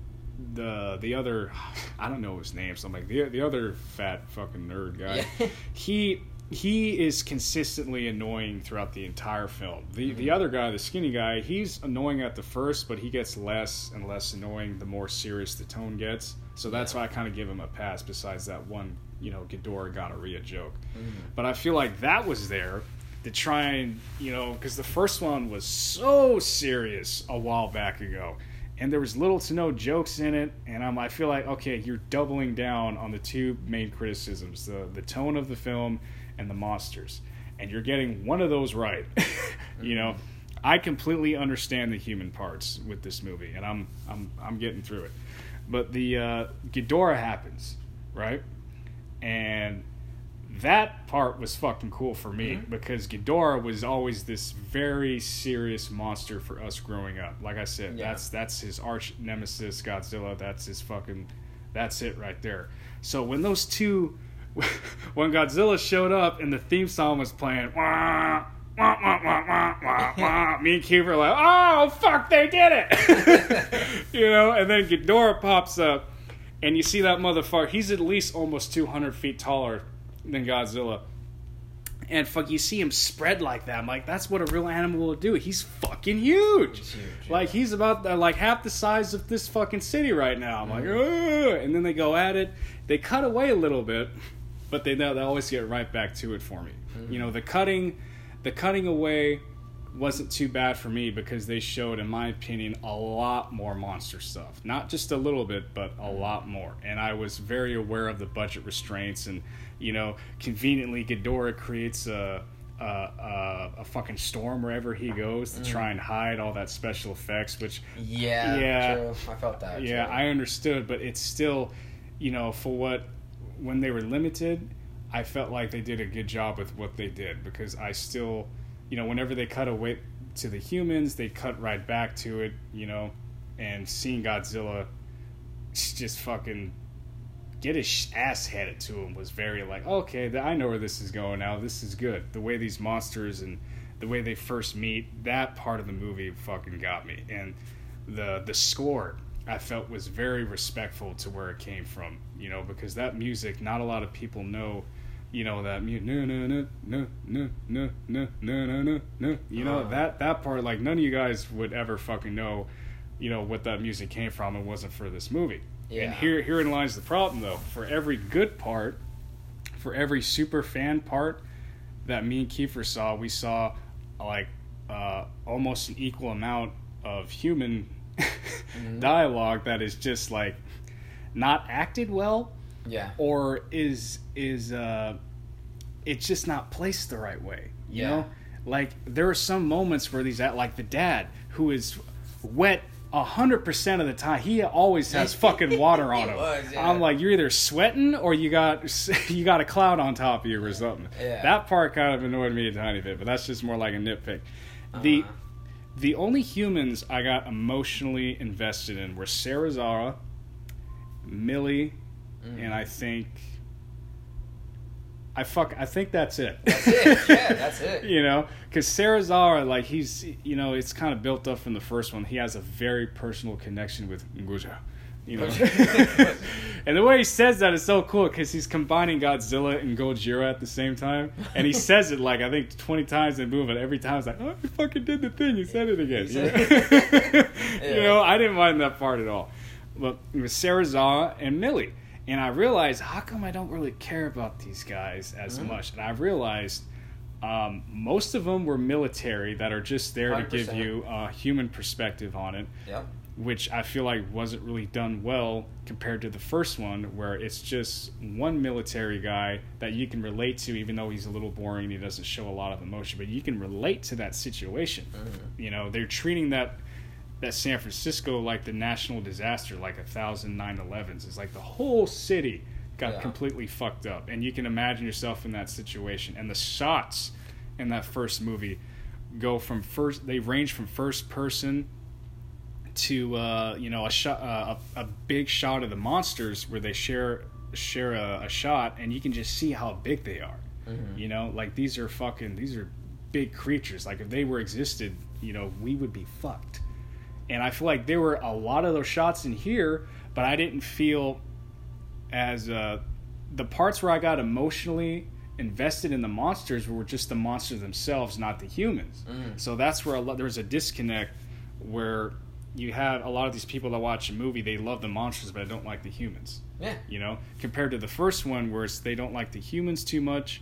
the the other, I don't know his name. So I'm like the the other fat fucking nerd guy. Yeah. he he is consistently annoying throughout the entire film. The the Mm-hmm. other guy, the skinny guy, he's annoying at the first, but he gets less and less annoying the more serious the tone gets. So that's why I kind of give him a pass. Besides that one, you know, Ghidorah gonorrhea joke. Mm-hmm. But I feel like that was there to try and you know because the first one was so serious a while back ago and there was little to no jokes in it and I'm, i feel like okay you're doubling down on the two main criticisms the, the tone of the film and the monsters and you're getting one of those right you know i completely understand the human parts with this movie and i'm i'm, I'm getting through it but the uh, Ghidorah happens right and that part was fucking cool for me Mhm. because Ghidorah was always this very serious monster for us growing up. Like I said, Yeah. that's that's his arch nemesis, Godzilla. That's his fucking, that's it right there. So when those two, when Godzilla showed up and the theme song was playing, wah, wah, wah, wah, wah, wah, me and Keith were like, oh fuck, they did it, you know. And then Ghidorah pops up, and you see that motherfucker. He's at least almost two hundred feet taller than Godzilla. And fuck, you see him spread like that. I'm like, that's what a real animal will do. He's fucking huge. He's huge, Like he's about uh, like half the size of this fucking city right now. I'm like, Ugh! and then they go at it. They cut away a little bit, but they they always get right back to it for me. Mm-hmm. You know, the cutting, the cutting away wasn't too bad for me because they showed, in my opinion, a lot more monster stuff. Not just a little bit, but a mm-hmm. lot more. And I was very aware of the budget restraints. And you know, conveniently, Ghidorah creates a a, a, a fucking storm wherever he goes to try mm. and hide all that special effects, which Yeah. Yeah. True. I felt that. yeah, too. I understood, but it's still, you know, for what when they were limited, I felt like they did a good job with what they did because I still, you know, whenever they cut away to the humans, they cut right back to it, you know, and seeing Godzilla just fucking get his ass handed to him was very like okay i know where this is going now. This is good. The way these monsters and the way they first meet that part of the movie fucking got me. And the the score i felt was very respectful to where it came from you know because that music not a lot of people know you know that no no no no no no no no no no no you know Uh. that that part like none of you guys would ever fucking know you know what that music came from It wasn't for this movie Yeah. and here herein lies the problem though for every good part for every super fan part that me and Kiefer saw we saw like uh, almost an equal amount of human dialogue that is just like not acted well Yeah. or is is uh it's just not placed the right way you Yeah. know like there are some moments where these at like the dad who is wet a hundred percent of the time he always has fucking water on him was, yeah. i'm like you're either sweating or you got you got a cloud on top of you or something Yeah. that part kind of annoyed me a tiny bit but that's just more like a nitpick Uh-huh. the only humans i got emotionally invested in were sarah zara millie Mm. and I think I fuck I think that's it. That's it. Yeah, that's it. you know, because Sarah Zara, like he's, you know, it's kind of built up from the first one. He has a very personal connection with Gojira, you know, and the way he says that is so cool because he's combining Godzilla and Gojira at the same time, and he says it like I think twenty times in the movie, and every time it's like, oh, he fucking did the thing, he said it again. You know? Yeah. you know, I didn't mind that part at all. But it was Sarah Zara and Millie. And I realized, how come I don't really care about these guys as Mm-hmm. much? And I realized um, most of them were military that are just there to give you a human perspective on it, Yep. Which I feel like wasn't really done well compared to the first one, where it's just one military guy that you can relate to, even though he's a little boring, and he doesn't show a lot of emotion, but you can relate to that situation. Mm-hmm. You know, they're treating that that San Francisco like the national disaster, like a thousand 9/11s. It's like the whole city got Yeah. completely fucked up, and you can imagine yourself in that situation. And the shots in that first movie go from first; they range from first person to uh, you know a shot, uh, a, a big shot of the monsters where they share share a, a shot, and you can just see how big they are. You know, like these are fucking these are big creatures. Like if they were existed, you know, we would be fucked. And I feel like there were a lot of those shots in here, but I didn't feel as uh, the parts where I got emotionally invested in the monsters were just the monsters themselves, not the humans. So that's where a lot, there was a disconnect where you had a lot of these people that watch a movie, they love the monsters, but they don't like the humans Yeah. you know, compared to the first one where it's, they don't like the humans too much,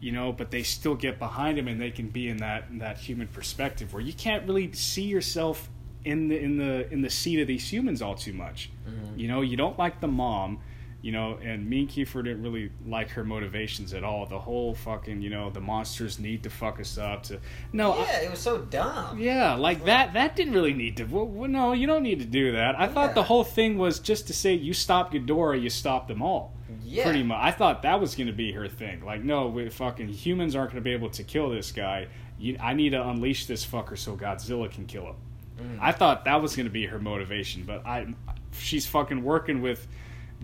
you know, but they still get behind them and they can be in that that human perspective where you can't really see yourself in the in the in the seat of these humans all too much. Mm-hmm. You know, you don't like the mom, you know, and me and Kiefer didn't really like her motivations at all. The whole fucking, you know, the monsters need to fuck us up to no, I- Yeah, it was so dumb. yeah, like that. That didn't really need to. Well, well, no, you don't need to do that. I thought the whole thing was just to say you stop Ghidorah, you stop them all. Yeah. Pretty much. I thought that was going to be her thing. Like, no, we fucking humans aren't going to be able to kill this guy. You, I need to unleash this fucker so Godzilla can kill him. Mm. I thought that was going to be her motivation, but I, she's fucking working with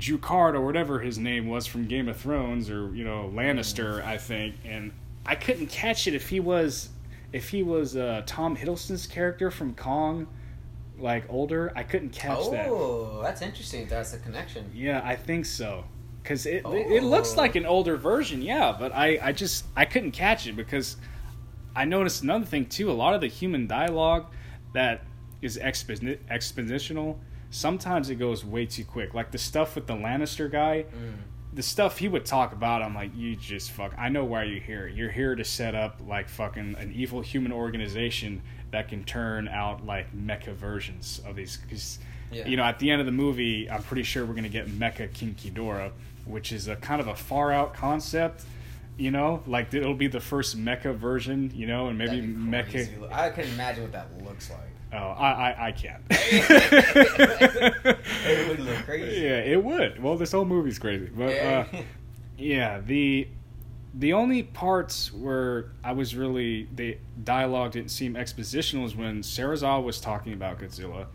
Jucard or whatever his name was from Game of Thrones or you know Lannister, I think, and I couldn't catch it if he was if he was uh, Tom Hiddleston's character from Kong, like older. I couldn't catch that. Oh, that's interesting. That's the connection. Yeah, I think so. Because it, it it looks Oh. like an older version, yeah. But I, I just I couldn't catch it because I noticed another thing too. A lot of the human dialogue that is expo- expositional. Sometimes it goes way too quick. Like the stuff with the Lannister guy, mm. the stuff he would talk about. I'm like, you just fuck. I know why you're here. You're here to set up like fucking an evil human organization that can turn out like mecha versions of these. Cause, Yeah. you know, at the end of the movie, I'm pretty sure we're gonna get Mecha King Ghidorah, which is a kind of a far out concept. You know, like it'll be the first mecha version. You know, and maybe mecha. I can imagine what that looks like. Oh, I I, I can't. It would look crazy. Yeah, it would. Well, this whole movie's crazy, but Yeah. uh, yeah, the the only parts where I was really the dialogue didn't seem expositional is when Serizawa was talking about Godzilla,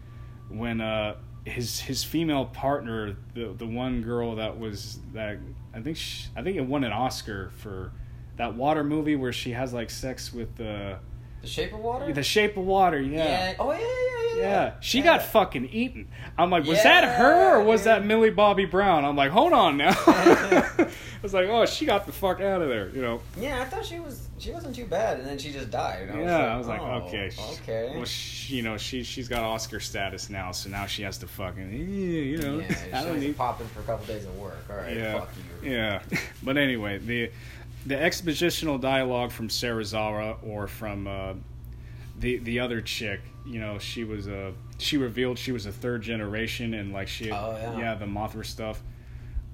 when uh his his female partner, the the one girl that was that I think she, I think it won an Oscar for that water movie where she has like sex with the The Shape of Water. the Shape of Water, yeah. Oh yeah, yeah, yeah. yeah, she Yeah. got fucking eaten. I'm like, was that her or was Yeah, that Millie Bobby Brown? I'm like, hold on now. I was like, oh, she got the fuck out of there, you know. Yeah, I thought she was. She wasn't too bad, and then she just died. And yeah, I was like, oh, okay, okay. Well, she, you know, she she's got Oscar status now, so now she has to fucking, eh, you know, yeah, she I don't need. popping for a couple days at work. All right, Yeah, fuck you. yeah. But anyway, the the expositional dialogue from Sarah Zara or from uh, the the other chick, you know, she was a she revealed she was a third generation and like she Oh, yeah. the Mothra stuff.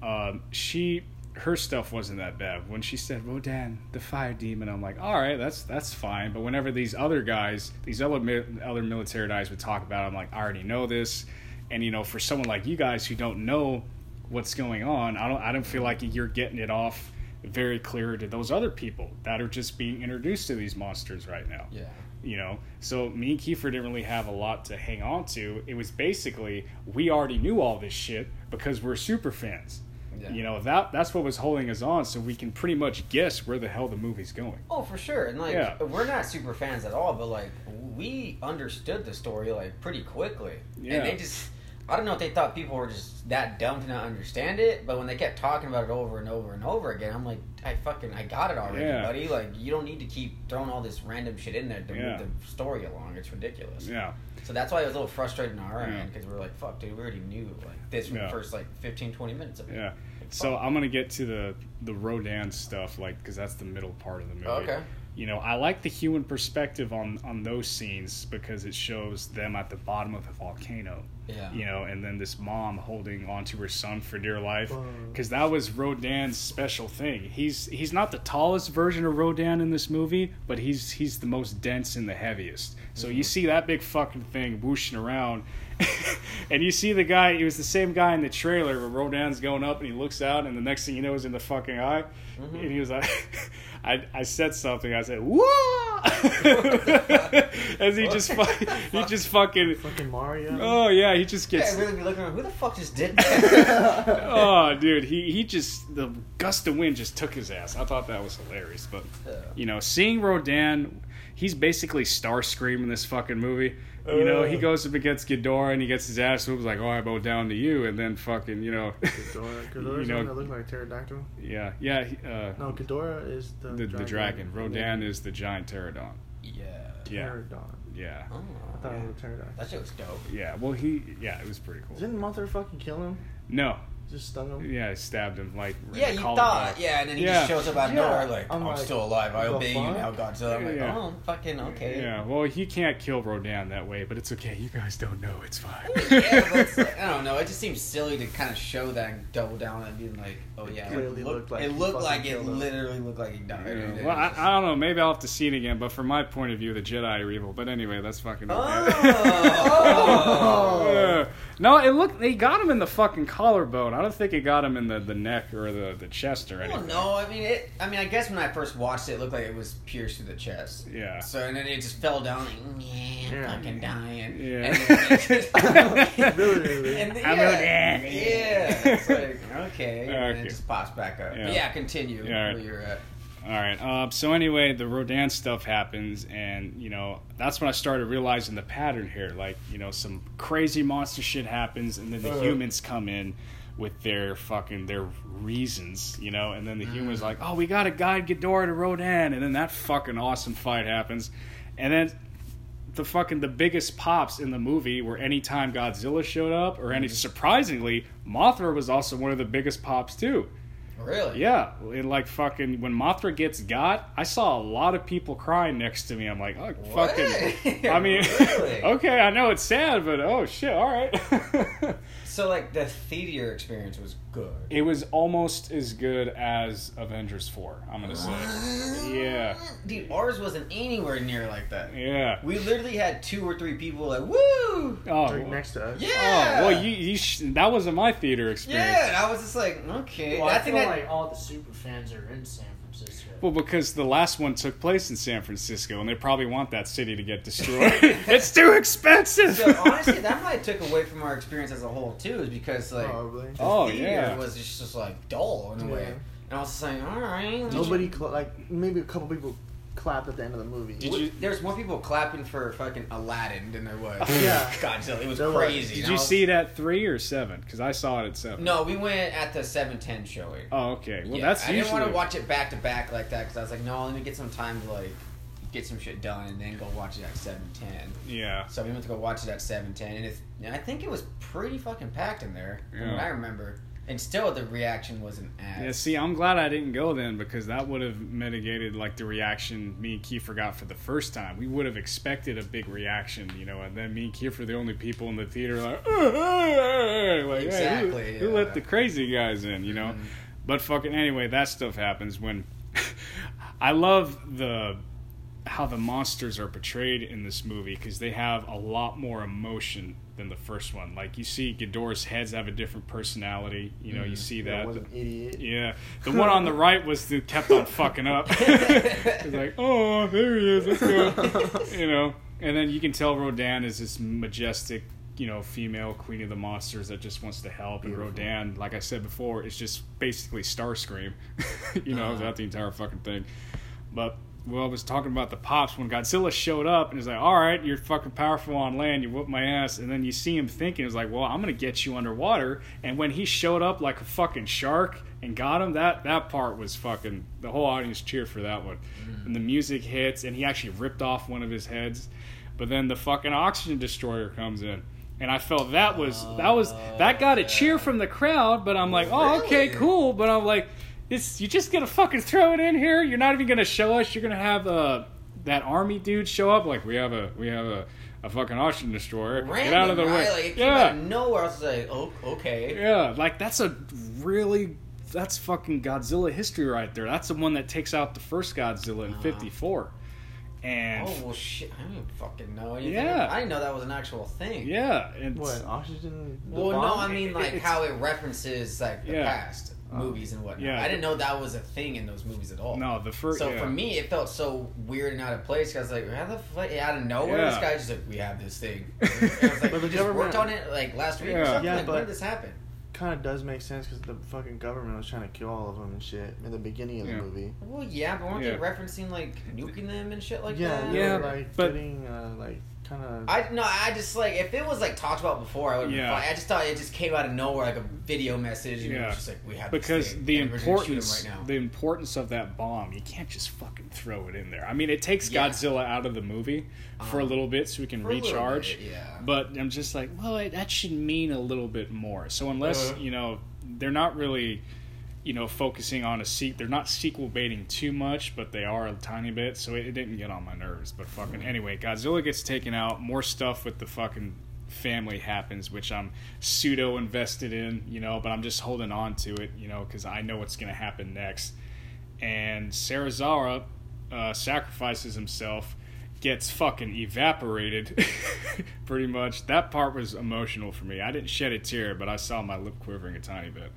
Um, she her stuff wasn't that bad. When she said Rodan, the fire demon, I'm like, all right, that's that's fine. But whenever these other guys, these other other military guys would talk about, it, I'm like, I already know this. And you know, for someone like you guys who don't know what's going on, I don't I don't feel like you're getting it off very clear to those other people that are just being introduced to these monsters right now Yeah. you know so me and kiefer didn't really have a lot to hang on to it was basically we already knew all this shit because we're super fans Yeah. you know that that's what was holding us on so we can pretty much guess where the hell the movie's going Oh, for sure. And like, Yeah. we're not super fans at all, but like, we understood the story like pretty quickly. Yeah. And they just, I don't know if they thought people were just that dumb to not understand it, but when they kept talking about it over and over and over again, I'm like, I fucking, I got it already, Yeah. buddy. Like, you don't need to keep throwing all this random shit in there to Yeah. move the story along. It's ridiculous. yeah So that's why it was a little frustrating on our end because we were like, fuck, dude, we already knew like this from the first like 15, 20 minutes of it. yeah so i'm gonna get to the the rodan stuff like because that's the middle part of the movie Oh, okay. You know i like the human perspective on on those scenes because it shows them at the bottom of the volcano Yeah. you know, and then this mom holding onto her son for dear life, because that was Rodan's special thing. He's he's not the tallest version of Rodan in this movie, but he's he's the most dense and the heaviest. So you mm-hmm. see that big fucking thing whooshing around, and you see the guy. He was the same guy in the trailer where Rodan's going up, and he looks out, and the next thing you know is in the fucking eye, mm-hmm. and he was like. I, I said something. I said, "Whoa!" As he just fu- he just fucking Fucking Mario. Oh yeah, he just gets. I'd really be looking around, who the fuck just did that? oh, dude, he he just the gust of wind just took his ass. I thought that was hilarious, but you know, seeing Rodan, he's basically Starscream in this fucking movie. You know, he Uh. goes up against Ghidorah and he gets his ass whooped like, "Oh, I bow down to you," and then fucking, you know, Ghidorah. Ghidorah's You the one know- that looks like a pterodactyl. yeah, yeah, uh, No, Ghidorah is the the the dragon. Rodan is the giant pterodon. yeah. Yeah, Pterodon. yeah, Oh, I thought it was a pterodactyl. that shit was dope. yeah. Well, he, yeah, it was pretty cool. Didn't Mothra fucking kill him? No, Just stung him? yeah, I stabbed him like. in Yeah, the you collarbone. thought, yeah, and then he Yeah. just shows up out of Yeah, nowhere like, I'm I'm, like, still alive, I the obey you fuck? now, Godzilla. I'm like, Yeah. oh, fucking okay. Yeah, well, he can't kill Rodan that way, but it's okay. You guys don't know. It's fine. yeah, but it's like, I don't know. It just seems silly to kind of show that and double down and being like, "Oh yeah, it Clearly looked, looked like it he looked fucking like it killed him. literally looked like he died." Yeah, And it Well, was I, just- I don't know. Maybe I'll have to see it again. But from my point of view, the Jedi are evil. But anyway, that's fucking okay. Oh. oh. No, it looked. They got him in the fucking collarbone. I don't think it got him in the, the neck or the, the chest or Well, anything. no, I mean it. I mean, I guess when I first watched it, it looked like it was pierced through the chest. Yeah. So and then it just fell down like, yeah, I'm fucking dying. Yeah. And then it just- Really, really. And then, I'm yeah, a yeah. It's like okay, and then it just pops back up. Yeah. But yeah, continue Yeah, alright. where you're at. All right. Uh, so anyway, the Rodan stuff happens, and you know that's when I started realizing the pattern here. Like you know, some crazy monster shit happens, and then the Uh. humans come in with their fucking their reasons, you know, and then the mm. humans like, oh, we got to guide Ghidorah to Rodan, and then that fucking awesome fight happens, and then the fucking the biggest pops in the movie were anytime Godzilla showed up, or any mm-hmm. surprisingly, Mothra was also one of the biggest pops too. Really? Yeah, and like fucking when Mothra gets got, I saw a lot of people crying next to me. I'm like, oh What? fucking. I mean, Really? okay, I know it's sad, but oh shit, all right. So like the theater experience was good. it was almost as good as Avengers Four. I'm gonna say, yeah, Dude, ours wasn't anywhere near like that. yeah. We literally had two or three people like, woo! Oh, Right next to us. Yeah! oh, well, you, you sh- that wasn't my theater experience. Yeah, and I was just like, okay. Well, I, I feel think like all the super fans are in San Francisco. Well, because the last one took place in San Francisco, and they probably want that city to get destroyed. it's too expensive. so honestly, that might have took away from our experience as a whole too, is because like Probably. the Oh, theater yeah. was just, just like dull in a way. And I was just like, all right. Nobody, cl- like, maybe a couple people clapped at the end of the movie. Did you- There's more people clapping for fucking Aladdin than there was. Yeah. Godzilla. It was There was. crazy. Did you I was- see it at three or seven? Because I saw it at seven. No, we went at the seven ten showing. Oh, okay. Well, yeah, that's I usually. didn't want to watch it back to back like that because I was like, no, let me get some time to like get some shit done and then go watch it at seven ten. Yeah. So we went to go watch it at seven ten, and it's, I think it was pretty fucking packed in there Yeah. I remember. And still the reaction wasn't as. Yeah, see, I'm glad I didn't go then because that would have mitigated like the reaction me and Kiefer got for the first time. We would have expected a big reaction, you know, and then me and Kiefer, the only people in the theater, like, like Exactly, hey, who, who let the crazy guys in, you know? Mhm. But fucking anyway, that stuff happens when I love the how the monsters are portrayed in this movie because they have a lot more emotion than the first one. Like you see, Ghidorah's heads have a different personality. You know, you Mhm. see that. was an idiot. Yeah, the one on the right was the kept on fucking up. He's like, oh, there he is. Let's go. you know, and then you can tell Rodan is this majestic, you know, female queen of the monsters that just wants to help. And Rodan, like I said before, is just basically Starscream. you know, Uh-huh. throughout the entire fucking thing. But well, I was talking about the pops when Godzilla showed up and he's like, "All right, you're fucking powerful on land. You whoop my ass." And then you see him thinking, "It's like, well, I'm gonna get you underwater." And when he showed up like a fucking shark and got him, that that part was fucking. The whole audience cheered for that one. Mm. And the music hits, and he actually ripped off one of his heads. But then the fucking oxygen destroyer comes in. And I felt that was that was that got a cheer uh. from the crowd, but I'm like, oh okay, cool. But I'm like, it's you just gonna fucking throw it in here. You're not even gonna show us. You're gonna have uh, that army dude show up. Like we have a we have a, a fucking oxygen destroyer. Random, Get out of the right? way. Like it came yeah, out of nowhere. I was like, oh, okay. yeah. Like that's a really that's fucking Godzilla history right there. That's the one that takes out the first Godzilla in Uh-huh. '54. And Oh well, shit! I didn't fucking know anything. Yeah. I didn't know that was an actual thing. yeah, and What oxygen? the Well, no. I mean like It's- how it references like the Yeah. past movies and whatnot. Yeah. I didn't know that was a thing in those movies at all. no, the first. So yeah. for me, it felt so weird and out of place. 'cause I was like, how the fuck? Out of nowhere, this Yeah. guy just like, we have this thing. And I was like, But the we just worked on it like last week Yeah. or something. Yeah, like, when but- did this happen? kind of does make sense because the fucking government was trying to kill all of them and shit in the beginning of the movie. Well, yeah, but weren't Yeah. they referencing like nuking them and shit like yeah, that? Yeah, Yeah, like but- getting uh, like kind of. I no, I just like if it was like talked about before, I would. Yeah. Yeah. I just thought it just came out of nowhere, like a video message, and it Yeah. just like we have this because thing, the and we're gonna shoot 'em importance right now. the importance of that bomb you can't just fucking throw it in there i mean it takes Yeah. godzilla out of the movie for a Uh-huh. little bit so we can For a little recharge bit, yeah. but i'm just like well it, that should mean a little bit more so unless Uh-huh. you know they're not really you know focusing on a seat they're not sequel baiting too much but they are a tiny bit so it, it didn't get on my nerves but fucking anyway godzilla gets taken out more stuff with the fucking family happens which i'm pseudo invested in you know but i'm just holding on to it you know because i know what's going to happen next and Sarazara uh, sacrifices himself, gets fucking evaporated, pretty much. That part was emotional for me. I didn't shed a tear, but I saw my lip quivering a tiny bit.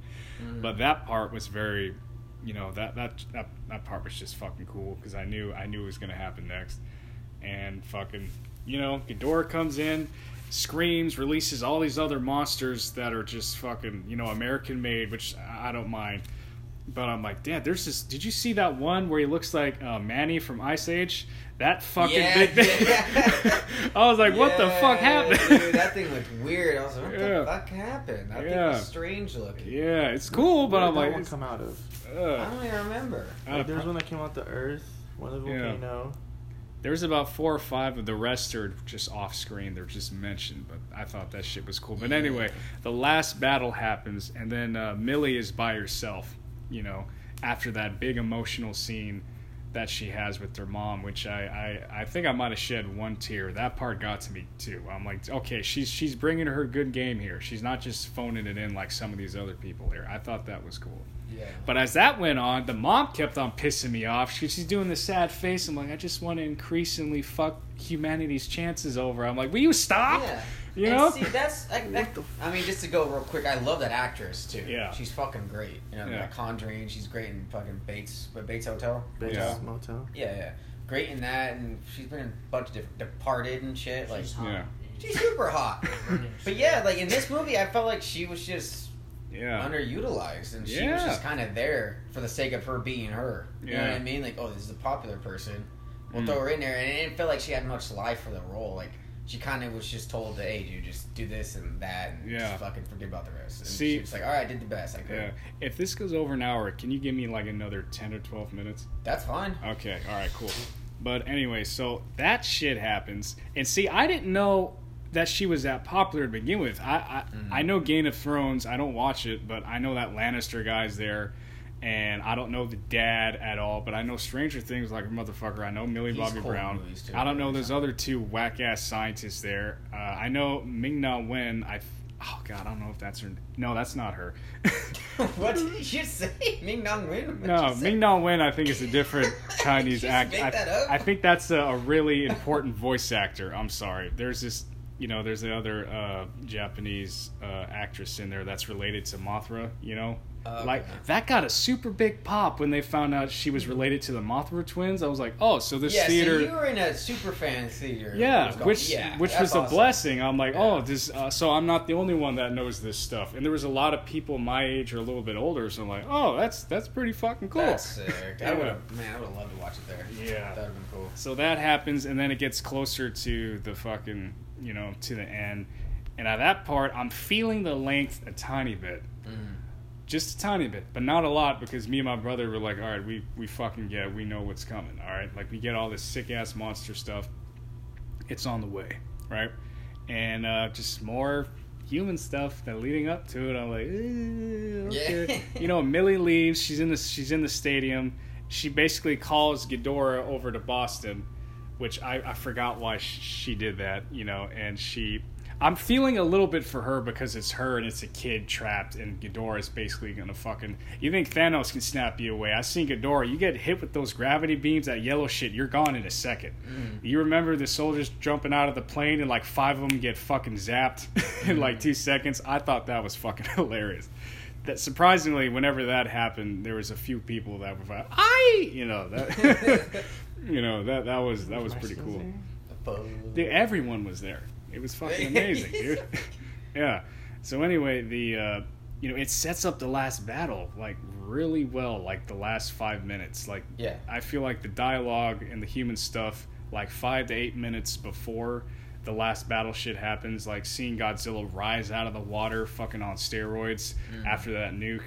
Mm-hmm. But that part was very, you know, that that that, that part was just fucking cool because I knew I knew it was gonna happen next, and fucking, you know, Ghidorah comes in. Screams, releases all these other monsters that are just fucking, you know, American made, which I don't mind. But I'm like, Dad, there's this. Did you see that one where he looks like uh, Manny from Ice Age? That fucking Yeah, big thing. yeah. I was like, what the fuck happened? Dude, that thing looked weird. I was like, what Yeah. the fuck happened? That thing Yeah. was strange looking. yeah, it's cool, but Where I'm did that like, one it's, come out of? Uh, I uh, don't even remember. uh, Like, there's one that came out the Earth, one of the Yeah. volcano. There's about four or five of the rest are just off screen. They're just mentioned, but I thought that shit was cool. But anyway, the last battle happens, and then uh, Millie is by herself. You know, after that big emotional scene that she has with her mom, which I I, I think I might have shed one tear. That part got to me too. I'm like, okay, she's she's bringing her good game here. She's not just phoning it in like some of these other people here. I thought that was cool. Yeah. But as that went on, the mom kept on pissing me off. She, she's doing the sad face. I'm like, I just want to increasingly fuck humanity's chances over. I'm like, will you stop? Yeah. You and know? see, that's I, that, I mean, just to go real quick, I love that actress too. Yeah. she's fucking great. You know, Yeah. like Conjuring, she's great in fucking Bates, what, Bates Hotel. Bates Yeah. Motel. Yeah, yeah, great in that, and she's been in a bunch of different Departed and shit. Like, She's hot. Yeah. she's super hot. but yeah, like in this movie, I felt like she was just yeah. underutilized, and she was just kind of there for the sake of her being her. You know what I mean? Like, oh, this is a popular person. We'll Mm. throw her in there, and it didn't feel like she had much life for the role. Like, she kind of was just told, that "Hey, dude, just do this and that, and Yeah. just fucking forget about the rest." And See- she was like, "All right, I did the best I could." Yeah. If this goes over an hour, can you give me like another 10 or 12 minutes? That's fine. Okay, all right, cool. But anyway, so that shit happens. And see, I didn't know that she was that popular to begin with. I I, Mm-hmm. I know Game of Thrones. I don't watch it, but I know that Lannister guy's there. And I don't know the dad at all, but I know Stranger Things like a motherfucker. I know Millie He's Bobby Brown. too. I don't know those other two whack ass scientists there. Uh, I know Ming Na Wen. I oh god, I don't know if that's her. No, that's not her. what did you say? Ming Nong Wen? No. Ming Na Wen, I think is a different Chinese Just act. make I, that up? I think that's a, a really important voice actor. I'm sorry. There's this, you know, there's the other uh, Japanese uh, actress in there that's related to Mothra. You know, okay. like that got a super big pop when they found out she was related to the Mothra twins. I was like, oh, so this yeah, theater. so you were in a super fan theater. Yeah, which yeah, which was a blessing. I'm like, Yeah. oh, this. Uh, so I'm not the only one that knows this stuff, and there was a lot of people my age or a little bit older. So I'm like, oh, that's that's pretty fucking cool. That's sick. I would have, man, I would have loved to watch it there. Yeah. That would have been cool. So that happens, and then it gets closer to the fucking, you know, to the end. And at that part, I'm feeling the length a tiny bit. Mhm. Just a tiny bit, but not a lot because me and my brother were like, all right, we, we fucking get. We know what's coming, all right? Like, we get all this sick ass monster stuff. It's on the way, right? And uh, just more human stuff that leading up to it. I'm like, eh, okay. Yeah. you know, Millie leaves. She's in the she's in the stadium. She basically calls Ghidorah over to Boston, which I, I forgot why she did that. You know, and she. I'm feeling a little bit for her because it's her and it's a kid trapped, and Ghidorah is basically gonna fucking. You think Thanos can snap you away? I seen Ghidorah. You get hit with those gravity beams, that yellow shit, you're gone in a second. You remember the soldiers jumping out of the plane and like five of them get fucking zapped in like two seconds? I thought that was fucking hilarious that surprisingly, whenever that happened, there was a few people that were like, "I," you know that, you know that that was that was pretty cool. Dude, everyone was there. It was fucking amazing, dude. yeah. So anyway, the uh, you know it sets up the last battle like really well, like the last five minutes. Like Yeah. I feel like the dialogue and the human stuff, like five to eight minutes before the last battle shit happens, like seeing Godzilla rise out of the water, fucking on steroids after that nuke,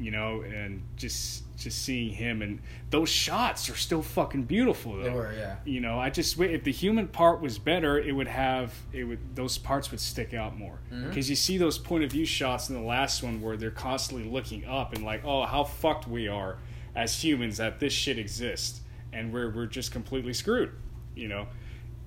you know, and just just seeing him and those shots are still fucking beautiful though. They were, yeah. You know, I just if the human part was better, it would have it would those parts would stick out more Mm-hmm. because you see those point of view shots in the last one where they're constantly looking up and like, oh, how fucked we are as humans that this shit exists and we're we're just completely screwed, you know.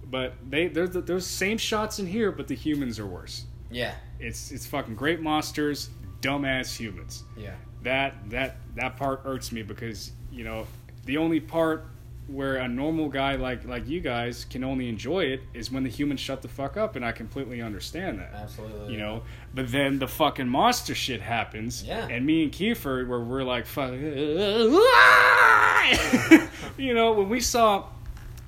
But they they're the, those same shots in here, but the humans are worse. Yeah. It's it's fucking great monsters, dumbass humans Yeah. That that that part irks me because you know the only part where a normal guy like like you guys can only enjoy it is when the humans shut the fuck up and I completely understand that. Absolutely. You know, but then the fucking monster shit happens, Yeah. and me and Kiefer, where we're like, fuck, you know, when we saw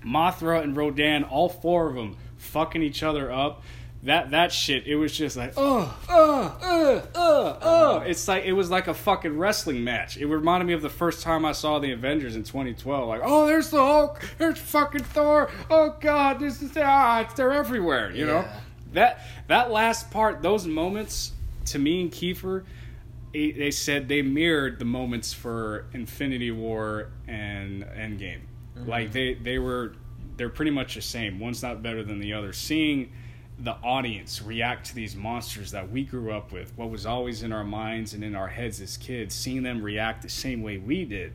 Mothra and Rodan, all four of them fucking each other up. That that shit, it was just like, oh, oh, oh, oh, oh. Uh-huh. It's like it was like a fucking wrestling match. It reminded me of the first time I saw the Avengers in 2012. Like, oh, there's the Hulk, there's fucking Thor. Oh God, this is ah, it's- they're everywhere. You know, that that last part, those moments, to me and Kiefer, they they said they mirrored the moments for Infinity War and Endgame. Like mm-hmm. they they were they're pretty much the same. One's not better than the other. Seeing the audience react to these monsters that we grew up with, what was always in our minds and in our heads as kids, seeing them react the same way we did,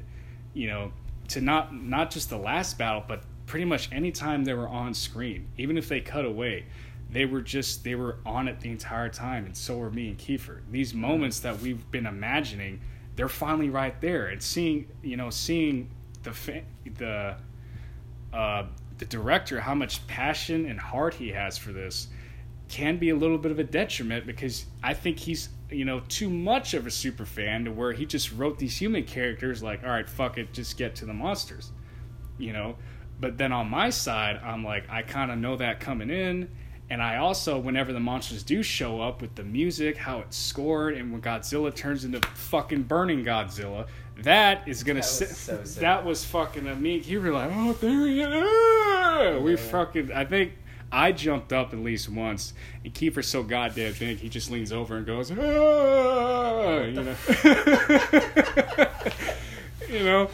you know, to not not just the last battle, but pretty much any time they were on screen, even if they cut away, they were just they were on it the entire time, and so were me and Kiefer. These moments that we've been imagining, they're finally right there, and seeing you know seeing the fa- the uh, the director how much passion and heart he has for this can be a little bit of a detriment because I think he's you know too much of a super fan to where he just wrote these human characters like all right fuck it just get to the monsters you know? But then on my side I'm like I kind of know that coming in. And I also whenever the monsters do show up with the music how it's scored and when Godzilla turns into fucking burning Godzilla that is gonna That was sit so that was fucking a me you were like oh there he is we Yeah. fucking I think I jumped up at least once, and Kiefer's so goddamn big, he just leans over and goes, ah, you know, you know.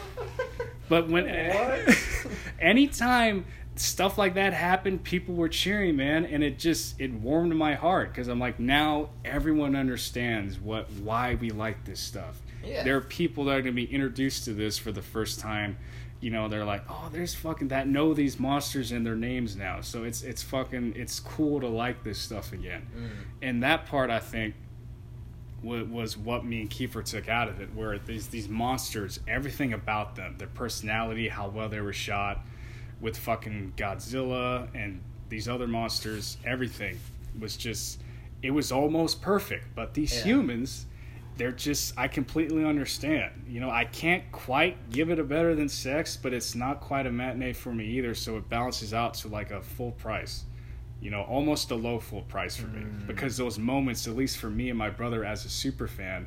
But when anytime stuff like that happened. People were cheering, man, and it just it warmed my heart because I'm like, now everyone understands what why we like this stuff. Yeah. There are people that are gonna be introduced to this for the first time. You know, they're like, oh, there's fucking that know these monsters and their names now. So it's it's fucking it's cool to like this stuff again. Mm. And that part, I think, wa- was what me and Kiefer took out of it, where these these monsters, everything about them, their personality, how well they were shot, with fucking Godzilla and these other monsters, everything was just it was almost perfect. But these Yeah. humans, they're just I completely understand. You know, I can't quite give it a better than sex, but it's not quite a matinee for me either, so it balances out to like a full price you know, almost a low full price for me Mm. because those moments, at least for me and my brother as a super fan,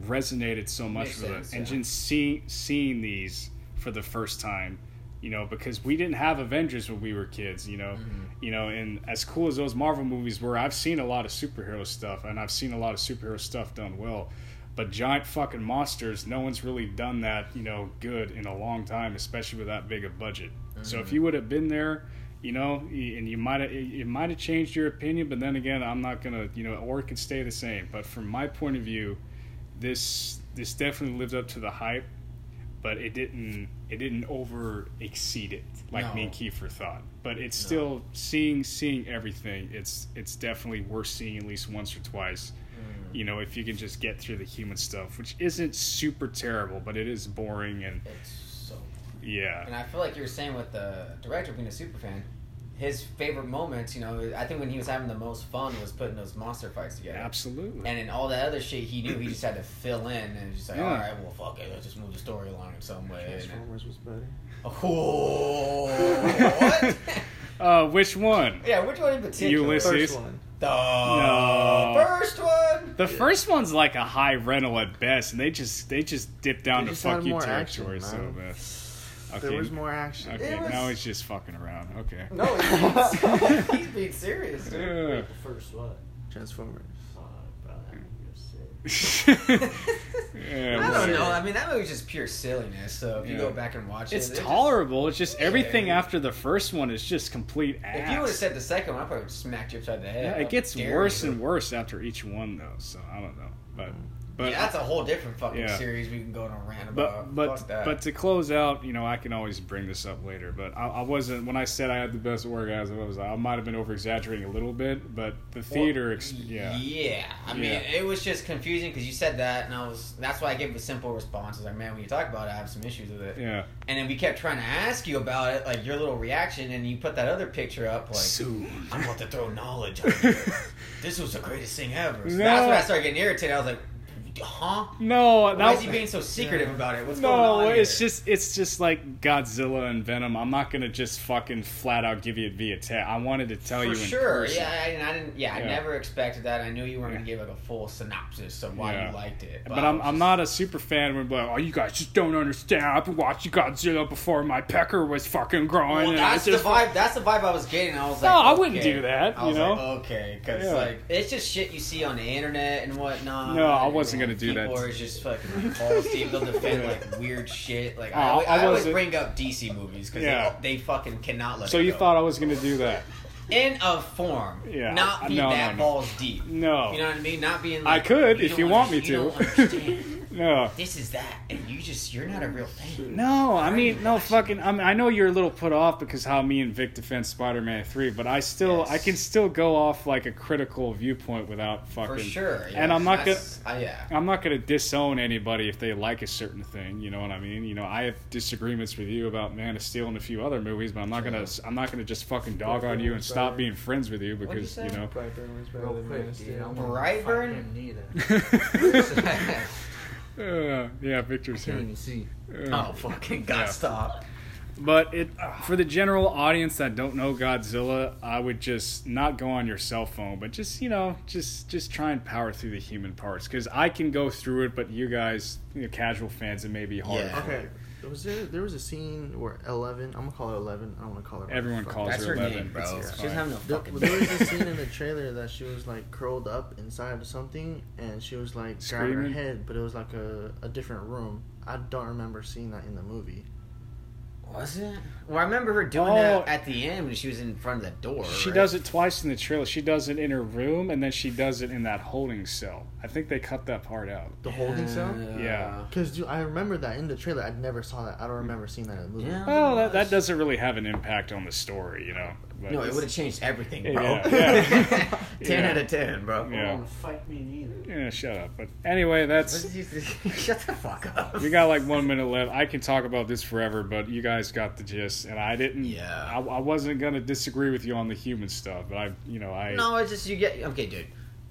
resonated so much Makes with sense, it. And just see, seeing these for the first time, you know, because we didn't have Avengers when we were kids, you know, Mm-hmm. you know, and as cool as those Marvel movies were, I've seen a lot of superhero stuff, and I've seen a lot of superhero stuff done well. But giant fucking monsters, no one's really done that, you know, good in a long time, especially with that big a budget. So Mm-hmm. if you would have been there, you know, and you might have it might have changed your opinion, but then again, I'm not gonna, you know, or it could stay the same. But from my point of view, this this definitely lived up to the hype, but it didn't it didn't over exceed it like me and No. Kiefer thought. But it's still seeing seeing everything. It's it's definitely worth seeing at least once or twice. Mm. You know, if you can just get through the human stuff, which isn't super terrible, but it is boring and It's so. yeah. And I feel like you were saying with the director being a super fan, his favorite moments, you know, I think when he was having the most fun was putting those monster fights together. Absolutely. And in all that other shit he knew he just had to fill in and just like, Yeah. all right, well, fuck it, let's just move the story along in some way. Transformers was better. oh, what? Uh, which one? yeah, which one in particular? Ulysses. First one. The No. first one. The first one's like a high rental at best, and they just they just dip down They to just fuck you more action, territory. so man. Bad. There Okay, was more action. okay, It was- now he's just fucking around. Okay. No, he's, he's being serious, dude. Yeah. The first what? Transformers. Bro, that movie was sick. Yeah, I don't whatever. know. I mean, that movie's just pure silliness. So if you go back and watch it, It's just- tolerable. It's just everything Yeah. after the first one is just complete ass. If you would have said the second one, I probably would have smacked you upside the head. yeah, it gets worse you. and worse after each one, though. So I don't know, but mm. But yeah, that's a whole different fucking Yeah. series we can go on a rant about. but that. but to close out, you know, I can always bring this up later. But I, I wasn't when I said I had the best orgasm. I was I might have been over exaggerating a little bit, but the theater, ex- yeah, Yeah, I mean, Yeah. it was just confusing because you said that, and I was. That's why I gave a simple response. I was like, man, when you talk about it, I have some issues with it. yeah. And then we kept trying to ask you about it, like your little reaction, and you put that other picture up, like. Soon. I'm about to throw knowledge on you. this was the greatest thing ever. So No. That's when I started getting irritated. I was like, huh? No, Why that is he being so secretive about it? What's going on? no, on? it's here? just it's just like Godzilla and Venom. I'm not gonna just fucking flat out give you it via text. I wanted to tell For you in sure, person. yeah, I, and I didn't. Yeah, I never expected that. I knew you weren't Yeah. gonna give like a full synopsis of why Yeah. you liked it. But, I I'm, was I'm not a super fan. We're like, oh, you guys just don't understand. I've been watching Godzilla before my pecker was fucking growing. Well, and that's I just the vibe. That's the vibe I was getting. I was like, No, like, I wouldn't do that, I you was know? like, okay, because Yeah. like it's just shit you see on the internet and whatnot. No, I wasn't gonna do that. People are just fucking balls deep. They'll defend like weird shit. Like Oh, I, always- I I, always wasn't- bring up DC movies because Yeah. they, they fucking cannot let. So it you go. thought I was gonna do that? in a form, Yeah. not be No, no, that no. balls deep. No. You know what I mean? Not being. I Like, could if don't you want me under- you to. don't understand. No. this is that, and you just you're not a real fan. No, I Why are mean, no fucking. I mean, I know you're a little put off because how me and Vic defend Spider-Man three, but I still, Yes. I can still go off like a critical viewpoint without fucking. For sure, And I'm not gonna, uh, yeah. I'm not gonna disown anybody if they like a certain thing. You know what I mean? You know, I have disagreements with you about Man of Steel and a few other movies, but I'm not gonna, I'm not gonna just fucking dog on you and stop being friends with you What'd you because you, know. Brightburn was better Real than Man of quick, dude. I Steel. don't Brightburn? neither. Uh, yeah, Victor's Can't here. even see. Uh, oh fucking god, Yeah. stop. But it for the general audience that don't know Godzilla, I would just not go on your cell phone, but just you know, just just try and power through the human parts because I can go through it, but you guys, you know, casual fans, it may be hard. Yeah. Okay, was there there was a scene where Eleven? I'm gonna call her Eleven. I don't want to call her. Everyone calls That's her her 11. name, bro. It's- it's She fine. doesn't have no There, fucking. there was a scene in the trailer that she was like curled up inside of something, and she was like grabbing her head, but it was like a, a different room. I don't remember seeing that in the movie. Was it? Well, I remember her doing Oh. that at the end when she was in front of that door. She right? does it twice in the trailer. She does it in her room, and then she does it in that holding cell. I think they cut that part out. The holding cell. Yeah. Because I remember that in the trailer. I never saw that. I don't remember seeing that in the movie. Yeah. Well, that, that doesn't really have an impact on the story, you know. But No, it would have changed everything, bro. Yeah, yeah. ten Yeah. out of ten, bro. Yeah. Don't fight me neither. Yeah, shut up. But anyway, that's Shut the fuck up. we got like one minute left. I can talk about this forever, but you guys got the gist, and I didn't. Yeah. I, I wasn't gonna disagree with you on the human stuff, but I, you know, I. No, it's just you get okay, dude.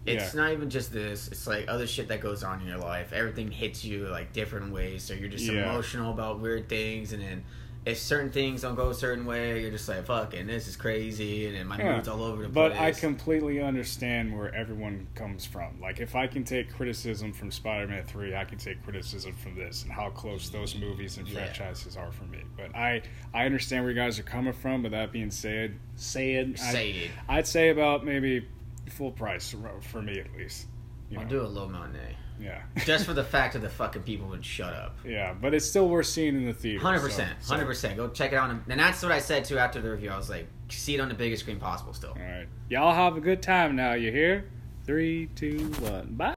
It's Yeah. not even just this. It's like other shit that goes on in your life. Everything hits you like different ways, so you're just Yeah. emotional about weird things, and then if certain things don't go a certain way, you're just like, "Fucking, this is crazy," and then my Yeah. mood's all over the But place. But I completely understand where everyone comes from. Like, if I can take criticism from Spider-Man Three, I can take criticism from this, and how close those movies and Yeah. franchises are for me. But I, I understand where you guys are coming from. But that being said, said, say it. I'd say about maybe full price for me at least. You I'll know? do a low matinee Yeah. just for the fact that the fucking people would shut up. yeah, but it's still worth seeing in the theater. Hundred percent, hundred percent. Go check it out, and that's what I said too after the review. I was like, see it on the biggest screen possible. Still. All right, y'all have a good time now. You hear? Three, two, one, bye.